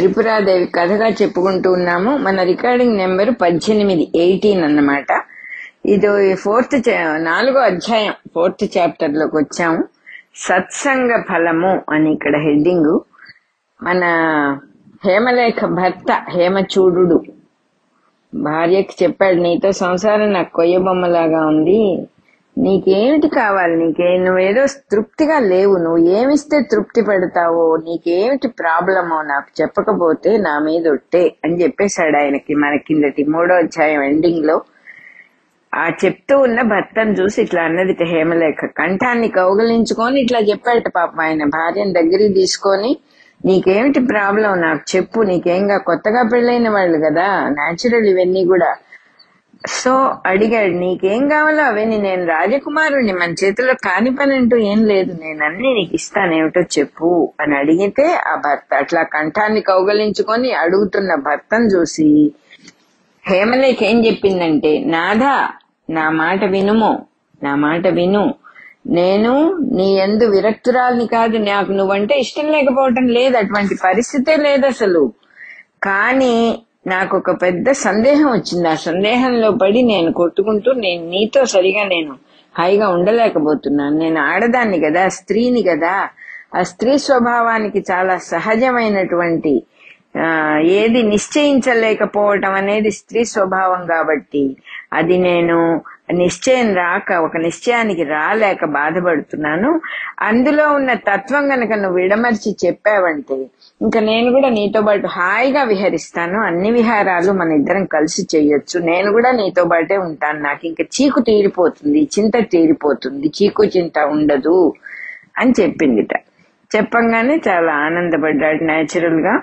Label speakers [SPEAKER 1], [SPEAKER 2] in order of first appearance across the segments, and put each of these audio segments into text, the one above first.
[SPEAKER 1] త్రిపురాదేవి కథగా చెప్పుకుంటూ ఉన్నాము. మన రికార్డింగ్ నెంబర్ పద్దెనిమిది ఎయిటీన్ అన్నమాట. ఇది ఫోర్త్ నాలుగో అధ్యాయం ఫోర్త్ చాప్టర్లోకి వచ్చాము. సత్సంగ ఫలము అని ఇక్కడ హెడ్డింగ్. మన హేమలేఖ భర్త హేమచూడు భార్యకి చెప్పాడు నీతో సంసారం నాకు కొయ్య బొమ్మలాగా ఉంది. నీకేమిటి కావాలి? నీకే నువ్వేదో తృప్తిగా లేవు. నువ్వు ఏమిస్తే తృప్తి పడతావో నీకేమిటి ప్రాబ్లమో నాకు చెప్పకపోతే నా మీద ఒట్టే అని చెప్పేశాడు ఆయనకి మన కిందటి మూడో అధ్యాయం ఎండింగ్లో. ఆ చెప్తూ ఉన్న భర్తను చూసి ఇట్లా అన్నది హేమలేఖ. కంఠాన్ని కౌగలించుకొని ఇట్లా చెప్పాడట పాపం ఆయన. భార్యను దగ్గరికి తీసుకొని నీకేమిటి ప్రాబ్లం? నాకు చెప్పు. నీకేంగా? కొత్తగా పెళ్ళైన వాళ్ళు కదా. న్యాచురల్ ఇవన్నీ కూడా సో అడిగాడు నీకేం కావాలో అవన్నీ నేను రాజకుమారుని మన చేతిలో కాని పని అంటూ ఏం లేదు నేను అన్ని నీకు ఇస్తాను ఏమిటో చెప్పు. అని అడిగితే ఆ భర్త అట్లా కంఠాన్ని కౌగలించుకొని అడుగుతున్న భర్తను చూసి హేమలేఖ ఏం చెప్పిందంటే నాదా నా మాట వినుము నా మాట విను. నేను నీ ఎందు విరక్తురాల్ని కాదు నాకు నువ్వంటే ఇష్టం లేకపోవటం లేదు అటువంటి పరిస్థితే లేదు అసలు. కానీ నాకు ఒక పెద్ద సందేహం వచ్చింది. ఆ సందేహంలో పడి నేను కొట్టుకుంటూ నేను నీతో సరిగా నేను హాయిగా ఉండలేకపోతున్నాను. నేను ఆడదాన్ని కదా స్త్రీని కదా. ఆ స్త్రీ స్వభావానికి చాలా సహజమైనటువంటి ఏది నిశ్చయించలేకపోవటం అనేది స్త్రీ స్వభావం కాబట్టి అది నేను నిశ్చయం రాక ఒక నిశ్చయానికి రాలేక బాధపడుతున్నాను. అందులో ఉన్న తత్వం గనక నువ్వు విడమర్చి చెప్పావంటే ఇంకా నేను కూడా నీతో పాటు హాయిగా విహరిస్తాను. అన్ని విహారాలు మన ఇద్దరం కలిసి చేయొచ్చు. నేను కూడా నీతో పాటే ఉంటాను. నాకు ఇంకా చీకు తీరిపోతుంది. చింత తీరిపోతుంది. చీకు చింత ఉండదు అని చెప్పిందిట. చెప్పంగానే చాలా ఆనందపడ్డాడు న్యాచురల్గా.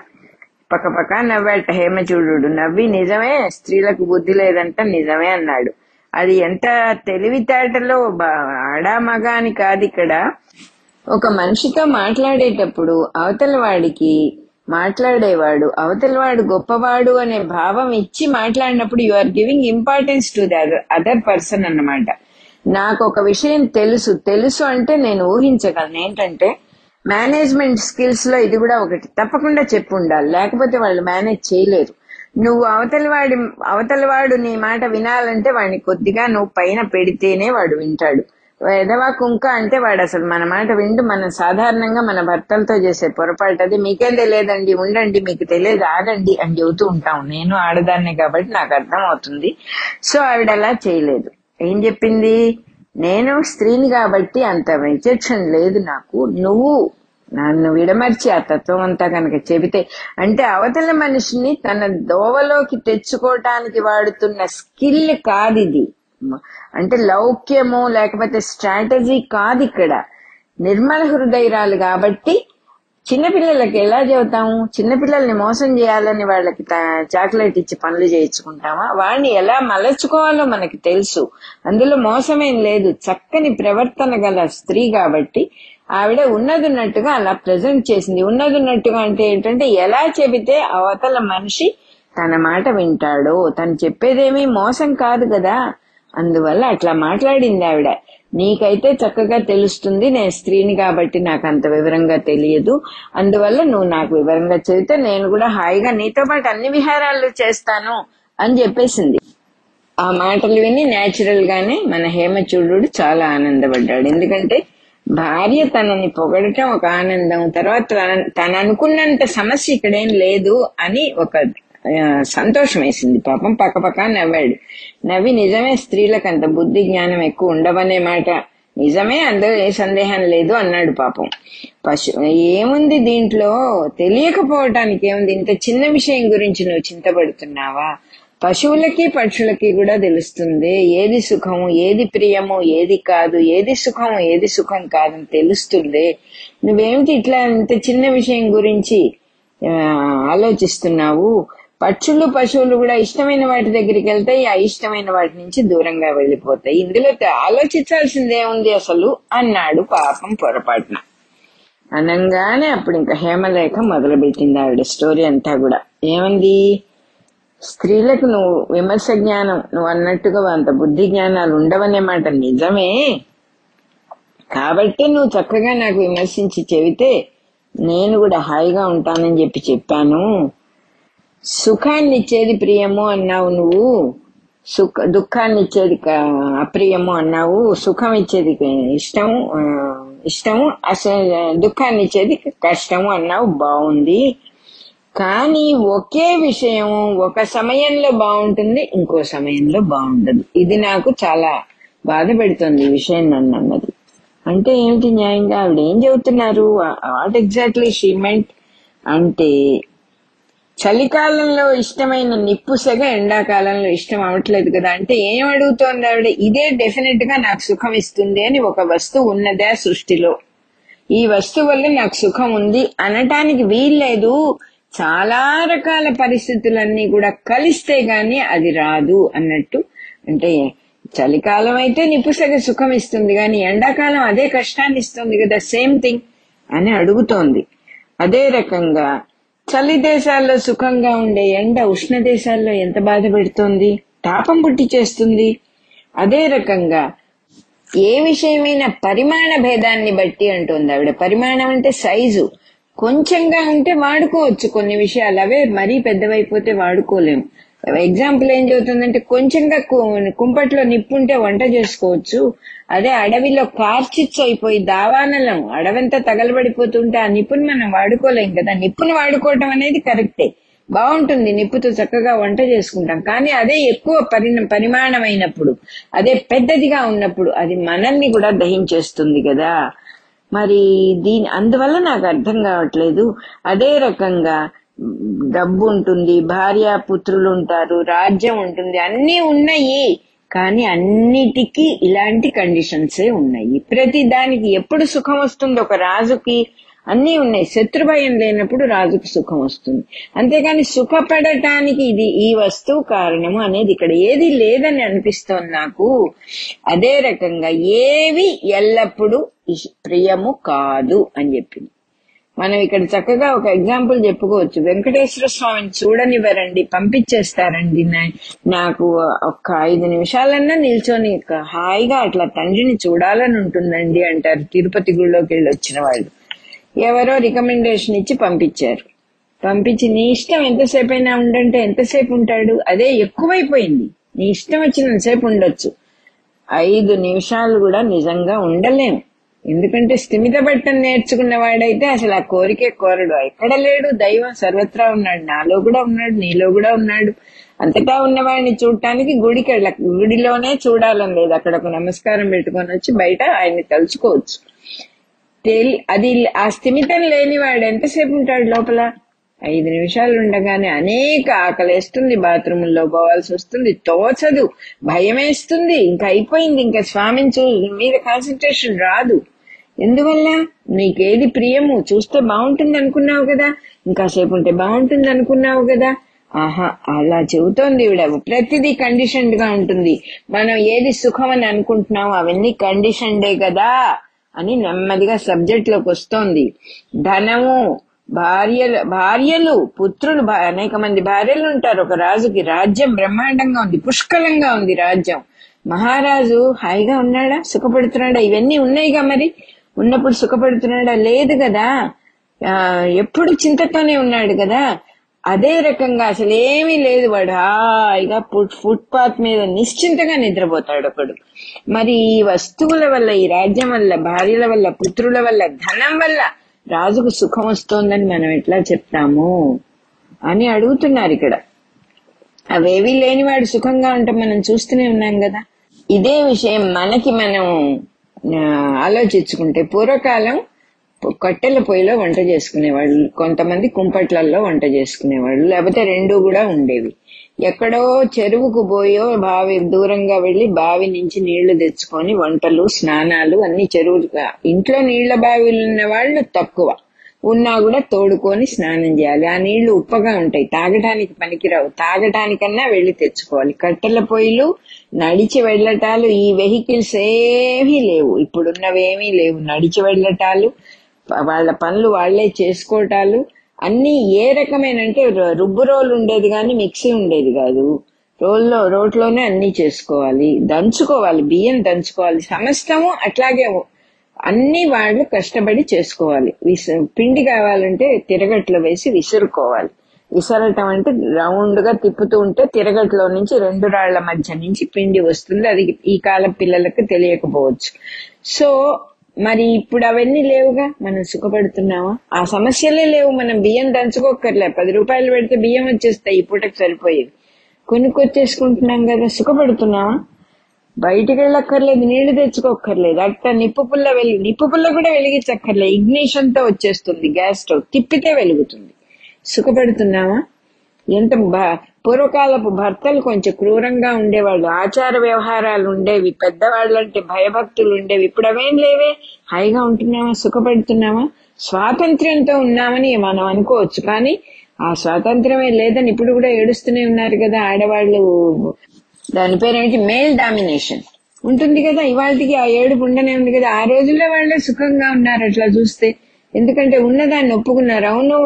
[SPEAKER 1] పక్కపక్క నవ్వాట. హేమచూడు నవ్వి నిజమే స్త్రీలకు బుద్ధి లేదంట నిజమే అన్నాడు. అది ఎంత తెలివితేటలో ఆడా మగ అని కాదు ఇక్కడ. ఒక మనిషితో మాట్లాడేటప్పుడు అవతల వాడికి మాట్లాడేవాడు అవతల వాడు గొప్పవాడు అనే భావం ఇచ్చి మాట్లాడినప్పుడు you are giving importance to the other person అన్నమాట. నాకు ఒక విషయం తెలుసు. తెలుసు అంటే నేను ఊహించగలను. ఏంటంటే మేనేజ్మెంట్ స్కిల్స్లో ఇది కూడా ఒకటి. తప్పకుండా చెప్పు ఉండాలి. లేకపోతే వాళ్ళు మేనేజ్ చేయలేరు. నువ్వు అవతలవాడి అవతలవాడు నీ మాట వినాలంటే వాడిని కొద్దిగా నువ్వు పైన పెడితేనే వాడు వింటాడు. ఎదవా కుంక అంటే వాడు అసలు మన మాట విండు మనం సాధారణంగా మన భర్తలతో చేసే పొరపాటు అది. మీకేం తెలియదండి ఉండండి మీకు తెలియదు ఆగండి అని చెబుతూ ఉంటాం. నేను ఆడదాన్నే కాబట్టి నాకు అర్థం అవుతుంది సో ఆవిడ అలా చేయలేదు. ఏం చెప్పింది? నేను స్త్రీని కాబట్టి అంత విచక్షణ లేదు నాకు. నువ్వు నన్ను విడమర్చి ఆ తత్వం అంతా కనుక చెబితే అంటే అవతల మనిషిని తన దోవలోకి తెచ్చుకోవటానికి వాడుతున్న స్కిల్ కాదు ఇది అంటే లౌక్యము లేకపోతే స్ట్రాటజీ కాదు ఇక్కడ. నిర్మల హృదయరాలు కాబట్టి చిన్నపిల్లలకి ఎలా చెబుతాము చిన్నపిల్లల్ని మోసం చేయాలని వాళ్ళకి చాక్లెట్ ఇచ్చి పనులు చేయించుకుంటామా? వాడిని ఎలా మలచుకోవాలో మనకి తెలుసు. అందులో మోసమేం లేదు. చక్కని ప్రవర్తన గల స్త్రీ కాబట్టి ఆవిడ ఉన్నదిన్నట్టుగా అలా ప్రజెంట్ చేసింది. ఉన్నదిన్నట్టుగా అంటే ఏంటంటే ఎలా చెబితే అవతల మనిషి తన మాట వింటాడో తను చెప్పేదేమీ మోసం కాదు కదా. అందువల్ల అట్లా మాట్లాడింది ఆవిడ. నీకైతే చక్కగా తెలుస్తుంది నేను స్త్రీని కాబట్టి నాకు అంత వివరంగా తెలియదు. అందువల్ల నువ్వు నాకు వివరంగా చెబితే నేను కూడా హాయిగా నీతో పాటు అన్ని విహారాలు చేస్తాను అని చెప్పేసింది. ఆ మాటలు విని న్యాచురల్ గానే మన హేమచూడు చాలా ఆనందపడ్డాడు. ఎందుకంటే భార్య తనని పొగడటం ఒక ఆనందం తర్వాత తను అనుకున్నంత సమస్య ఇక్కడేం లేదు అని ఒక సంతోషం వేసింది పాపం పక్కపక్క నవ్వాడు. నవ్వి నిజమే స్త్రీలకు అంత బుద్ధి జ్ఞానం ఎక్కువ ఉండవనే మాట. నిజమే అందరూ ఏ సందేహం లేదు అన్నాడు పాపం. పశు ఏముంది దీంట్లో? తెలియకపోవటానికి ఏముంది? ఇంత చిన్న విషయం గురించి నువ్వు చింతపడుతున్నావా? పశువులకి పక్షులకి కూడా తెలుస్తుంది. ఏది సుఖము ఏది ప్రియము ఏది కాదు ఏది సుఖం ఏది సుఖం కాదని తెలుస్తుంది. నువ్వేమిటి ఇట్లా ఇంత చిన్న విషయం గురించి ఆలోచిస్తున్నావు? పక్షులు పశువులు కూడా ఇష్టమైన వాటి దగ్గరికి వెళ్తాయి ఆ ఇష్టమైన వాటి నుంచి దూరంగా వెళ్ళిపోతాయి. ఇందులో ఆలోచించాల్సిందేముంది అసలు? అన్నాడు పాపం పొరపాటున. అనంగానే అప్పుడు ఇంకా హేమలేఖ మొదలుపెట్టింది ఆవిడ స్టోరీ అంతా కూడా. ఏమంది? స్త్రీలకు నువ్వు విమర్శ జ్ఞానం నువ్వు అన్నట్టుగా అంత బుద్ధి జ్ఞానాలు ఉండవనే మాట నిజమే. కాబట్టి నువ్వు చక్కగా నాకు విమర్శించి చెబితే నేను కూడా హాయిగా ఉంటానని చెప్పి చెప్పాను. సుఖాన్ని ఇచ్చేది ప్రియము అన్నావు నువ్వు. సుఖ దుఃఖాన్ని ఇచ్చేది అప్రియము అన్నావు. సుఖం ఇచ్చేది ఇష్టము ఇష్టము అసలు దుఃఖాన్ని ఇచ్చేది కష్టము అన్నావు. బాగుంది కానీ ఒకే విషయం ఒక సమయంలో బాగుంటుంది ఇంకో సమయంలో బాగుండదు ఇది నాకు చాలా బాధ పెడుతుంది ఈ విషయం నన్ను అన్నది. అంటే ఏమిటి న్యాయంగా ఆవిడ ఏం చెబుతున్నారు? వాట్ ఎగ్జాక్ట్లీ షీ మెంట్ అంటే చలికాలంలో ఇష్టమైన నిప్పు సెగ ఎండాకాలంలో ఇష్టం అవట్లేదు కదా. అంటే ఏం అడుగుతోంది ఆవిడ? ఇదే డెఫినెట్గా నాకు సుఖం ఇస్తుంది అని ఒక వస్తువు ఉన్నదే సృష్టిలో. ఈ వస్తువు వల్ల నాకు సుఖం ఉంది అనటానికి వీల్లేదు. చాలా రకాల పరిస్థితులన్నీ కూడా కలిస్తే గాని అది రాదు అన్నట్టు. అంటే చలికాలం అయితే నిపుసగ సుఖం ఇస్తుంది కానీ ఎండాకాలం అదే కష్టాన్ని ఇస్తుంది కదా సేమ్ థింగ్ అని అడుగుతోంది. అదే రకంగా చలి దేశాల్లో సుఖంగా ఉండే ఎండ ఉష్ణ దేశాల్లో ఎంత బాధ పెడుతోంది? తాపం పుట్టి చేస్తుంది. అదే రకంగా ఏ విషయమైన పరిమాణ భేదాన్ని బట్టి అంటుంది ఆవిడ. పరిమాణం అంటే సైజు. కొంచెంగా ఉంటే వాడుకోవచ్చు కొన్ని విషయాలు. అవే మరీ పెద్దవైపోతే వాడుకోలేము ఎగ్జాంపుల్ ఏం చెబుతుందంటే కొంచెంగా కుంపట్లో కుంపట్లో నిప్పుంటే వంట చేసుకోవచ్చు. అదే అడవిలో కార్చిచ్చు అయిపోయి దావానలం అడవంతా తగలబడిపోతుంటే ఆ నిప్పుని మనం వాడుకోలేం కదా. నిప్పుని వాడుకోవటం అనేది కరెక్టే. బాగుంటుంది నిప్పుతో చక్కగా వంట చేసుకుంటాం. కానీ అదే ఎక్కువ పరిణ పరిమాణమైనప్పుడు అదే పెద్దదిగా ఉన్నప్పుడు అది మనల్ని కూడా దహించేస్తుంది కదా. మరి దీని అందువల్ల నాకు అర్థం కావట్లేదు. అదే రకంగా డబ్బు ఉంటుంది భార్య పుత్రులు ఉంటారు రాజ్యం ఉంటుంది అన్నీ ఉన్నాయి. కానీ అన్నిటికీ ఇలాంటి కండిషన్సే ఉన్నాయి. ప్రతి దానికి ఎప్పుడు సుఖం వస్తుంది ఒక రాజుకి అన్నీ ఉన్నాయి. శత్రుభయం లేనప్పుడు రాజుకు సుఖం వస్తుంది. అంతేగాని సుఖపడటానికి ఇది ఈ వస్తువు కారణము అనేది ఇక్కడ ఏది లేదని అనిపిస్తోంది నాకు. అదే రకంగా ఏవి ఎల్లప్పుడూ ప్రియము కాదు అని చెప్పింది. మనం ఇక్కడ చక్కగా ఒక ఎగ్జాంపుల్ చెప్పుకోవచ్చు. వెంకటేశ్వర స్వామిని చూడనివ్వరండి పంపించేస్తారండి. నాకు ఒక్క ఐదు నిమిషాలన్నా నిల్చొని ఒక హాయిగా అట్లా తండ్రిని చూడాలని ఉంటుందండి అంటారు. తిరుపతి గుడిలోకి వెళ్ళి వచ్చిన వాళ్ళు. ఎవరో రికమెండేషన్ ఇచ్చి పంపించారు. పంపించి నీ ఇష్టం ఎంతసేపు అయినా ఉండంటే ఎంతసేపు ఉంటాడు? అదే ఎక్కువైపోయింది. నీ ఇష్టం వచ్చినంతసేపు ఉండొచ్చు. ఐదు నిమిషాలు కూడా నిజంగా ఉండలేము ఎందుకంటే స్థిమిత పట్టం నేర్చుకున్న వాడైతే అసలు ఆ కోరికే కోరడు. ఎక్కడ లేడు? దైవం సర్వత్రా ఉన్నాడు. నాలో కూడా ఉన్నాడు నీలో కూడా ఉన్నాడు. అంతటా ఉన్నవాడిని చూడటానికి గుడికి వెళ్ళ గుడిలోనే చూడాలని లేదు. అక్కడ ఒక నమస్కారం పెట్టుకొని వచ్చి బయట ఆయన్ని తలుచుకోవచ్చు. తెలి అది ఆ స్థిమితం లేనివాడు ఎంతసేపు ఉంటాడు లోపల? ఐదు నిమిషాలు ఉండగానే అనేక ఆకలేస్తుంది బాత్రూముల్లో పోవాల్సి వస్తుంది. తోచదు. భయమేస్తుంది. ఇంకా అయిపోయింది. ఇంకా స్వామిని చూ మీద కాన్సన్ట్రేషన్ రాదు. ఎందువల్ల? నీకేది ప్రియము? చూస్తే బాగుంటుంది అనుకున్నావు కదా. ఇంకాసేపు ఉంటే బాగుంటుంది అనుకున్నావు కదా. ఆహా అలా చెబుతోంది ఈవిడ. ప్రతిదీ కండిషన్డ్గా ఉంటుంది. మనం ఏది సుఖం అని అనుకుంటున్నాము అవన్నీ కండిషన్డే కదా అని నెమ్మదిగా సబ్జెక్ట్లోకి వస్తోంది. ధనము భార్యలు భార్యలు పుత్రులు అనేక మంది భార్యలు ఉంటారు. ఒక రాజుకి రాజ్యం బ్రహ్మాండంగా ఉంది. పుష్కలంగా ఉంది రాజ్యం. మహారాజు హాయిగా ఉన్నాడా? సుఖపడుతున్నాడా? ఇవన్నీ ఉన్నాయిగా మరి. ఉన్నప్పుడు సుఖపడుతున్నాడా? లేదు కదా. ఆ, ఎప్పుడు చింతతోనే ఉన్నాడు కదా. అదే రకంగా అసలు ఏమీ లేదు. వాడు హాయిగా ఫుట్ ఫుట్పాత్ మీద నిశ్చింతగా నిద్రపోతాడు ఒకడు. మరి ఈ వస్తువుల వల్ల ఈ రాజ్యం వల్ల భార్యల వల్ల పుత్రుల వల్ల ధనం వల్ల రాజుకు సుఖం వస్తోందని మనం ఎట్లా చెప్తాము? అని అడుగుతున్నారు ఇక్కడ. అవేవి లేనివాడు సుఖంగా ఉంటాం మనం చూస్తూనే ఉన్నాం కదా. ఇదే విషయం మనకి మనం ఆలోచించుకుంటే పూర్వకాలం కట్టెల పొయ్యిలో వంట చేసుకునేవాళ్ళు. కొంతమంది కుంపట్లల్లో వంట చేసుకునేవాళ్ళు. లేకపోతే రెండు కూడా ఉండేవి. ఎక్కడో చెరువుకు పోయో బావి దూరంగా వెళ్ళి బావి నుంచి నీళ్ళు తెచ్చుకొని వంటలు స్నానాలు అన్ని చెరువులు ఇంట్లో నీళ్ళ బావిలు ఉన్న వాళ్ళు తక్కువ. ఉన్నా కూడా తోడుకొని స్నానం చేయాలి. ఆ నీళ్ళు ఉప్పగా ఉంటాయి. తాగటానికి పనికిరావు. తాగటానికన్నా వెళ్ళి తెచ్చుకోవాలి. కట్టెల పొయ్యిలు నడిచి వెళ్ళటాలు ఈ వెహికల్స్ ఏమీ లేవు. ఇప్పుడున్నవేమీ లేవు. నడిచి వెళ్ళటాలు వాళ్ళ పనులు వాళ్ళే చేసుకోవటాలు అన్ని ఏ రకమైన అంటే రుబ్బు రోలు ఉండేది కానీ మిక్సీ ఉండేది కాదు. రోల్లో రోట్లోనే అన్ని చేసుకోవాలి. దంచుకోవాలి. బియ్యం దంచుకోవాలి. సమస్తము అట్లాగే అన్ని వాళ్ళు కష్టపడి చేసుకోవాలి. విస- పిండి కావాలంటే తిరగట్లో వేసి విసురుకోవాలి. విసరటం అంటే రౌండ్గా తిప్పుతూ ఉంటే తిరగట్లో నుంచి రెండు రాళ్ళ మధ్య నుంచి పిండి వస్తుంది. అది ఈ కాలం పిల్లలకు తెలియకపోవచ్చు. సో మరి ఇప్పుడు అవన్నీ లేవుగా? మనం సుఖపడుతున్నావా ఆ సమస్యలే లేవు. మనం బియ్యం దంచుకోకర్లే పది రూపాయలు పెడితే బియ్యం వచ్చేస్తాయి. ఈ పూటకి సరిపోయేది. కొనుక్కొచ్చేసుకుంటున్నాం కదా. సుఖపడుతున్నావా బయటికి వెళ్ళక్కర్లేదు నీళ్ళు తెచ్చుకోక్కర్లేదు. అట్ట నిప్పు పుల్ల వెలిగి నిప్పు పుల్ల కూడా వెలిగించక్కర్లేదు. ఇగ్నిషన్తో వచ్చేస్తుంది గ్యాస్ స్టవ్. తిప్పితే వెలుగుతుంది. సుఖపడుతున్నావా? ఎంత పూర్వకాలపు భర్తలు కొంచెం క్రూరంగా ఉండేవాళ్ళు. ఆచార వ్యవహారాలు ఉండేవి. పెద్దవాళ్ళు అంటే భయభక్తులు ఉండేవి. ఇప్పుడు అవేం లేవే. హాయిగా ఉంటున్నావా? సుఖపడుతున్నావా? స్వాతంత్ర్యంతో ఉన్నామని మనం అనుకోవచ్చు. కానీ ఆ స్వాతంత్రమే లేదని ఇప్పుడు కూడా ఏడుస్తూనే ఉన్నారు కదా ఆడవాళ్ళు. దాని పేరేంటి మేల్ డామినేషన్ ఉంటుంది కదా ఇవాళకి ఆ ఏడుపు ఉండనే ఉంది కదా. ఆ రోజుల్లో వాళ్ళే సుఖంగా ఉన్నారు అట్లా చూస్తే. ఎందుకంటే ఉన్నదాన్ని ఒప్పుకున్నారు. అవును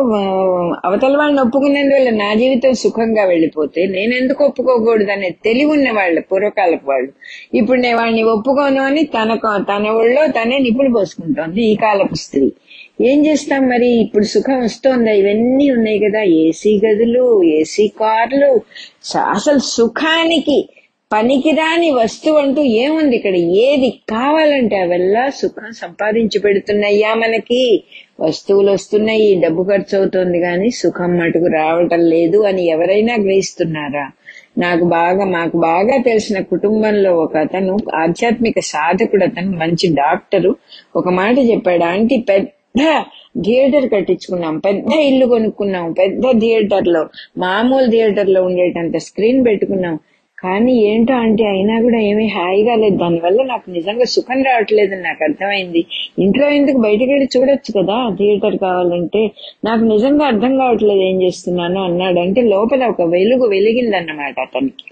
[SPEAKER 1] అవతల వాళ్ళని ఒప్పుకున్నందువల్ల నా జీవితం సుఖంగా వెళ్ళిపోతే నేను ఎందుకు ఒప్పుకోకూడదు అనే తెలివి ఉన్న వాళ్ళు పూర్వకాలపు వాళ్ళు. ఇప్పుడు నేను వాడిని ఒప్పుకోను అని తన తన ఒళ్ళో తనే నిపుణు పోసుకుంటోంది ఈ కాలపు స్త్రీ. ఏం చేస్తాం మరి? ఇప్పుడు సుఖం వస్తోందా. ఇవన్నీ ఉన్నాయి కదా. ఏసీ గదులు ఏసీ కార్లు. అసలు సుఖానికి పనికిరాని వస్తువు అంటూ ఏముంది ఇక్కడ? ఏది కావాలంటే అవెల్లా సుఖం సంపాదించి పెడుతున్నాయ్యా మనకి. వస్తువులు వస్తున్నాయి డబ్బు ఖర్చు అవుతోంది కానీ సుఖం మటుకు రావటం లేదు అని ఎవరైనా గ్రహిస్తున్నారా? నాకు బాగా మాకు బాగా తెలిసిన కుటుంబంలో ఒక అతను ఆధ్యాత్మిక సాధకుడు అతను మంచి డాక్టరు. ఒక మాట చెప్పాడు ఆంటీ పెద్ద థియేటర్ కట్టించుకున్నాం. పెద్ద ఇల్లు కొనుక్కున్నాం. పెద్ద థియేటర్లో మామూలు థియేటర్లో ఉండేటంత స్క్రీన్ పెట్టుకున్నాం. కానీ ఏంటో అంటే అయినా కూడా ఏమీ హాయిగా లేదు. దానివల్ల నాకు నిజంగా సుఖం రావట్లేదని నాకు అర్థమైంది. ఇంట్లో ఎందుకు బయటికి వెళ్ళి చూడొచ్చు కదా? థియేటర్ కావాలంటే నాకు నిజంగా అర్థం కావట్లేదు ఏం చేస్తున్నాను అన్నాడు. అంటే లోపల ఒక వెలుగు వెలిగిందన్నమాట అతనికి.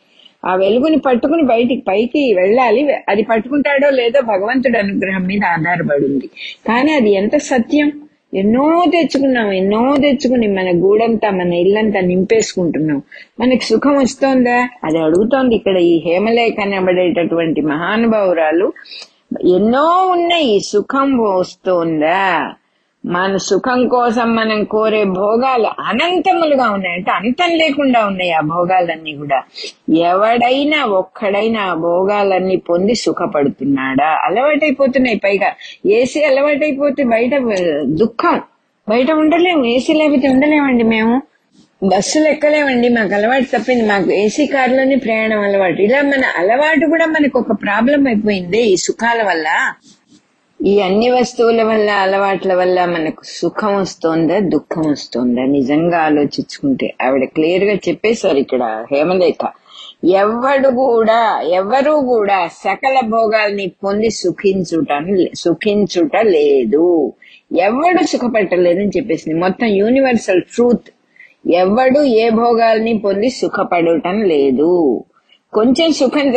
[SPEAKER 1] ఆ వెలుగుని పట్టుకుని బయటికి పైకి వెళ్ళాలి. అది పట్టుకుంటాడో లేదో భగవంతుడి అనుగ్రహం మీద ఆధారపడింది. కానీ అది ఎంత సత్యం? ఎన్నో తెచ్చుకున్నాం ఎన్నో తెచ్చుకుని మన గూడంతా మన ఇల్లంతా నింపేసుకుంటున్నాం. మనకి సుఖం వస్తోందా? అది అడుగుతోంది ఇక్కడ ఈ హేమలేఖ అనబడేటటువంటి మహానుభావురాలు. ఎన్నో ఉన్నాయి సుఖం వస్తోందా? మన సుఖం కోసం మనం కోరే భోగాలు అనంతములుగా ఉన్నాయి. అంటే అంతం లేకుండా ఉన్నాయి ఆ భోగాలన్నీ కూడా. ఎవడైనా ఒక్కడైనా ఆ భోగాలన్నీ పొంది సుఖపడుతున్నాడా? అలవాటైపోతున్నాయి పైగా. ఏసీ అలవాటైపోతే బయట దుఃఖం. బయట ఉండలేము. ఏసీ లేకపోతే ఉండలేమండి మేము. బస్సులు ఎక్కలేమండి. మాకు అలవాటు తప్పింది. మాకు ఏసీ కారులోనే ప్రయాణం అలవాటు. ఇలా మన అలవాటు కూడా మనకు ఒక ప్రాబ్లం అయిపోయింది ఈ సుఖాల వల్ల. ఈ అన్ని వస్తువుల వల్ల అలవాట్ల వల్ల మనకు సుఖం వస్తోందా దుఃఖం వస్తోందా? నిజంగా ఆలోచించుకుంటే ఆవిడ క్లియర్గా చెప్పేశారు ఇక్కడ హేమలేఖ ఎవడు కూడా ఎవరు కూడా సకల భోగాల్ని పొంది సుఖించుట సుఖించుట లేదు. ఎవడు సుఖపెట్టలేదని చెప్పేసింది. మొత్తం యూనివర్సల్ ట్రూత్ ఎవడు ఏ భోగాల్ని పొంది సుఖపడటం లేదు. కొంచెం సుఖం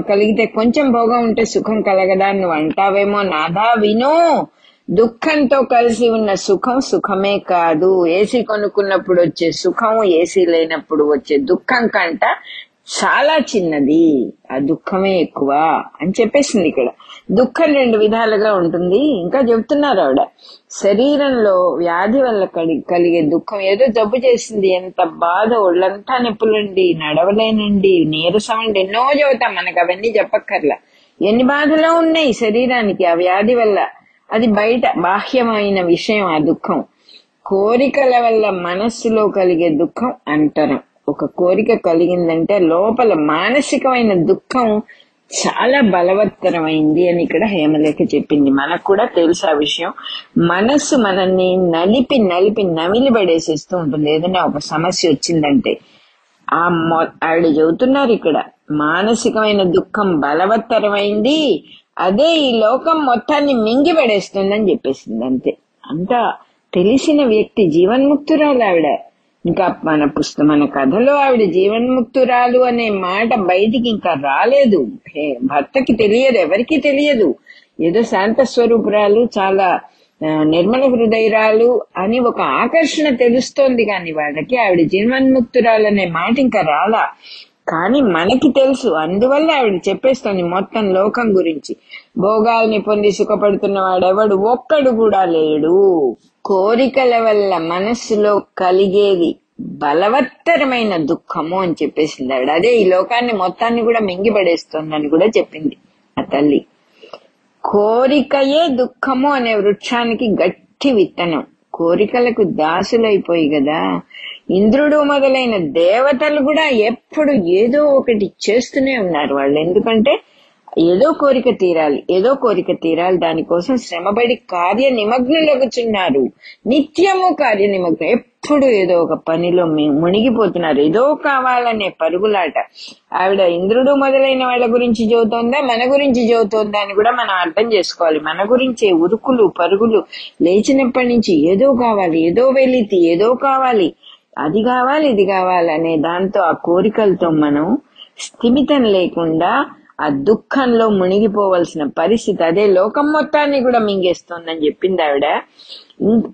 [SPEAKER 1] కలిగితే కొంచెం భోగం ఉంటే సుఖం కలగదా నువ్వు అంటావేమో నాదా విను. దుఃఖంతో కలిసి ఉన్న సుఖం సుఖమే కాదు. ఏసీ కొనుక్కున్నప్పుడు వచ్చే సుఖం ఏసీ లేనప్పుడు వచ్చే దుఃఖం కంట చాలా చిన్నది. ఆ దుఃఖమే ఎక్కువ అని చెప్పేసింది ఇక్కడ. దుఃఖం రెండు విధాలుగా ఉంటుంది. ఇంకా చెప్తున్నారు ఆవిడ. శరీరంలో వ్యాధి వల్ల కలిగే దుఃఖం ఏదో జబ్బు చేసింది. ఎంత బాధ ఒళ్ళంతా నొప్పులండి నడవలేనండి నీరసం అండి. ఎన్నో చెబుతాం మనకు అవన్నీ చెప్పక్కర్లా. ఎన్ని బాధలు ఉన్నాయి శరీరానికి ఆ వ్యాధి వల్ల? అది బయట బాహ్యమైన విషయం ఆ దుఃఖం. కోరికల వల్ల మనస్సులో కలిగే దుఃఖం అంతరం. ఒక కోరిక కలిగిందంటే లోపల మానసికమైన దుఃఖం చాలా బలవత్తరమైంది అని ఇక్కడ హేమలేఖ చెప్పింది. మనకు కూడా తెలుసు ఆ విషయం. మనస్సు మనల్ని నలిపి నలిపి నమిలి పడేసేస్తూ ఉంటుంది. ఏదైనా ఒక సమస్య వచ్చిందంటే ఆ మొ- ఆవిడ చెబుతున్నారు ఇక్కడ మానసికమైన దుఃఖం బలవత్తరమైంది అదే ఈ లోకం మొత్తాన్ని మింగి పడేస్తుందని చెప్పేసింది అంతే. అంత తెలిసిన వ్యక్తి జీవన్ముక్తురాలు ఆవిడ. ఇంకా మన పుస్తకం మన కథలో ఆవిడ జీవన్ముక్తురాలు అనే మాట బయటికి ఇంకా రాలేదు. భర్తకి తెలియదు ఎవరికి తెలియదు. ఏదో శాంత స్వరూపురాలు చాలా నిర్మల హృదయరాలు అని ఒక ఆకర్షణ తెలుస్తోంది కాని వాళ్ళకి ఆవిడ జీవన్ముక్తురాలు అనే మాట ఇంకా రాలా. కానీ మనకి తెలుసు అందువల్ల ఆవిడ చెప్పేస్తుంది మొత్తం లోకం గురించి. భోగాల్ని పొంది సుఖపడుతున్న వాడెవడు? ఒక్కడు కూడా లేడు. కోరికల వల్ల మనస్సులో కలిగేది బలవత్తరమైన దుఃఖము అని చెప్పేసింది ఆవిడ. అదే ఈ లోకాన్ని మొత్తాన్ని కూడా మింగిపడేస్తోందని కూడా చెప్పింది ఆ తల్లి. కోరికయే దుఃఖము అనే వృక్షానికి గట్టి విత్తనం. కోరికలకు దాసులైపోయి కదా. ఇంద్రుడు మొదలైన దేవతలు కూడా ఎప్పుడు ఏదో ఒకటి చేస్తూనే ఉన్నారు వాళ్ళు. ఎందుకంటే ఏదో కోరిక తీరాలి ఏదో కోరిక తీరాలి దానికోసం శ్రమపడి కార్య నిమగ్నులగుచున్నారు నిత్యము కార్య నిమగ్నం. ఎప్పుడు ఏదో ఒక పనిలో మునిగిపోతున్నారు. ఏదో కావాలనే పరుగులాట. ఆవిడ ఇంద్రుడు మొదలైన వాళ్ళ గురించి చదువుతోందా? మన గురించి చదువుతోందా అని కూడా మనం అర్థం చేసుకోవాలి. మన గురించే ఉరుకులు పరుగులు. లేచినప్పటి నుంచి ఏదో కావాలి ఏదో వెలితి ఏదో కావాలి. అది కావాలి ఇది కావాలి అనే దాంతో ఆ కోరికలతో మనం స్థిమితం లేకుండా ఆ దుఃఖంలో మునిగిపోవలసిన పరిస్థితి అదే లోకం మొత్తాన్ని కూడా మింగేస్తోందని చెప్పింది ఆవిడ.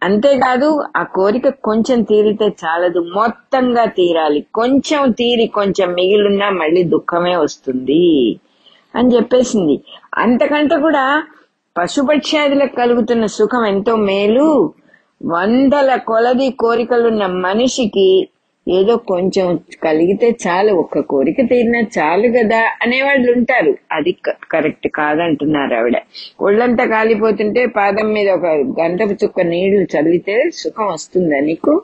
[SPEAKER 1] అంతేకాదు ఆ కోరిక కొంచెం తీరితే చాలదు. మొత్తంగా తీరాలి. కొంచెం తీరి కొంచెం మిగిలిన్నా మళ్ళీ దుఃఖమే వస్తుంది అని చెప్పేసింది. అంతకంటే కూడా పశుపక్ష్యాదులకు కలుగుతున్న సుఖం ఎంతో మేలు. వందల కొలది కోరికలున్న మనిషికి ఏదో కొంచెం కలిగితే చాలు ఒక్క కోరిక తీరినా చాలు కదా అనేవాళ్ళు ఉంటారు. అది క- కరెక్ట్ కాదంటున్నారు ఆవిడ. ఒళ్ళంతా కాలిపోతుంటే పాదం మీద ఒక గంట చుక్క నీళ్ళు చల్లితే సుఖం వస్తుందా నీకు?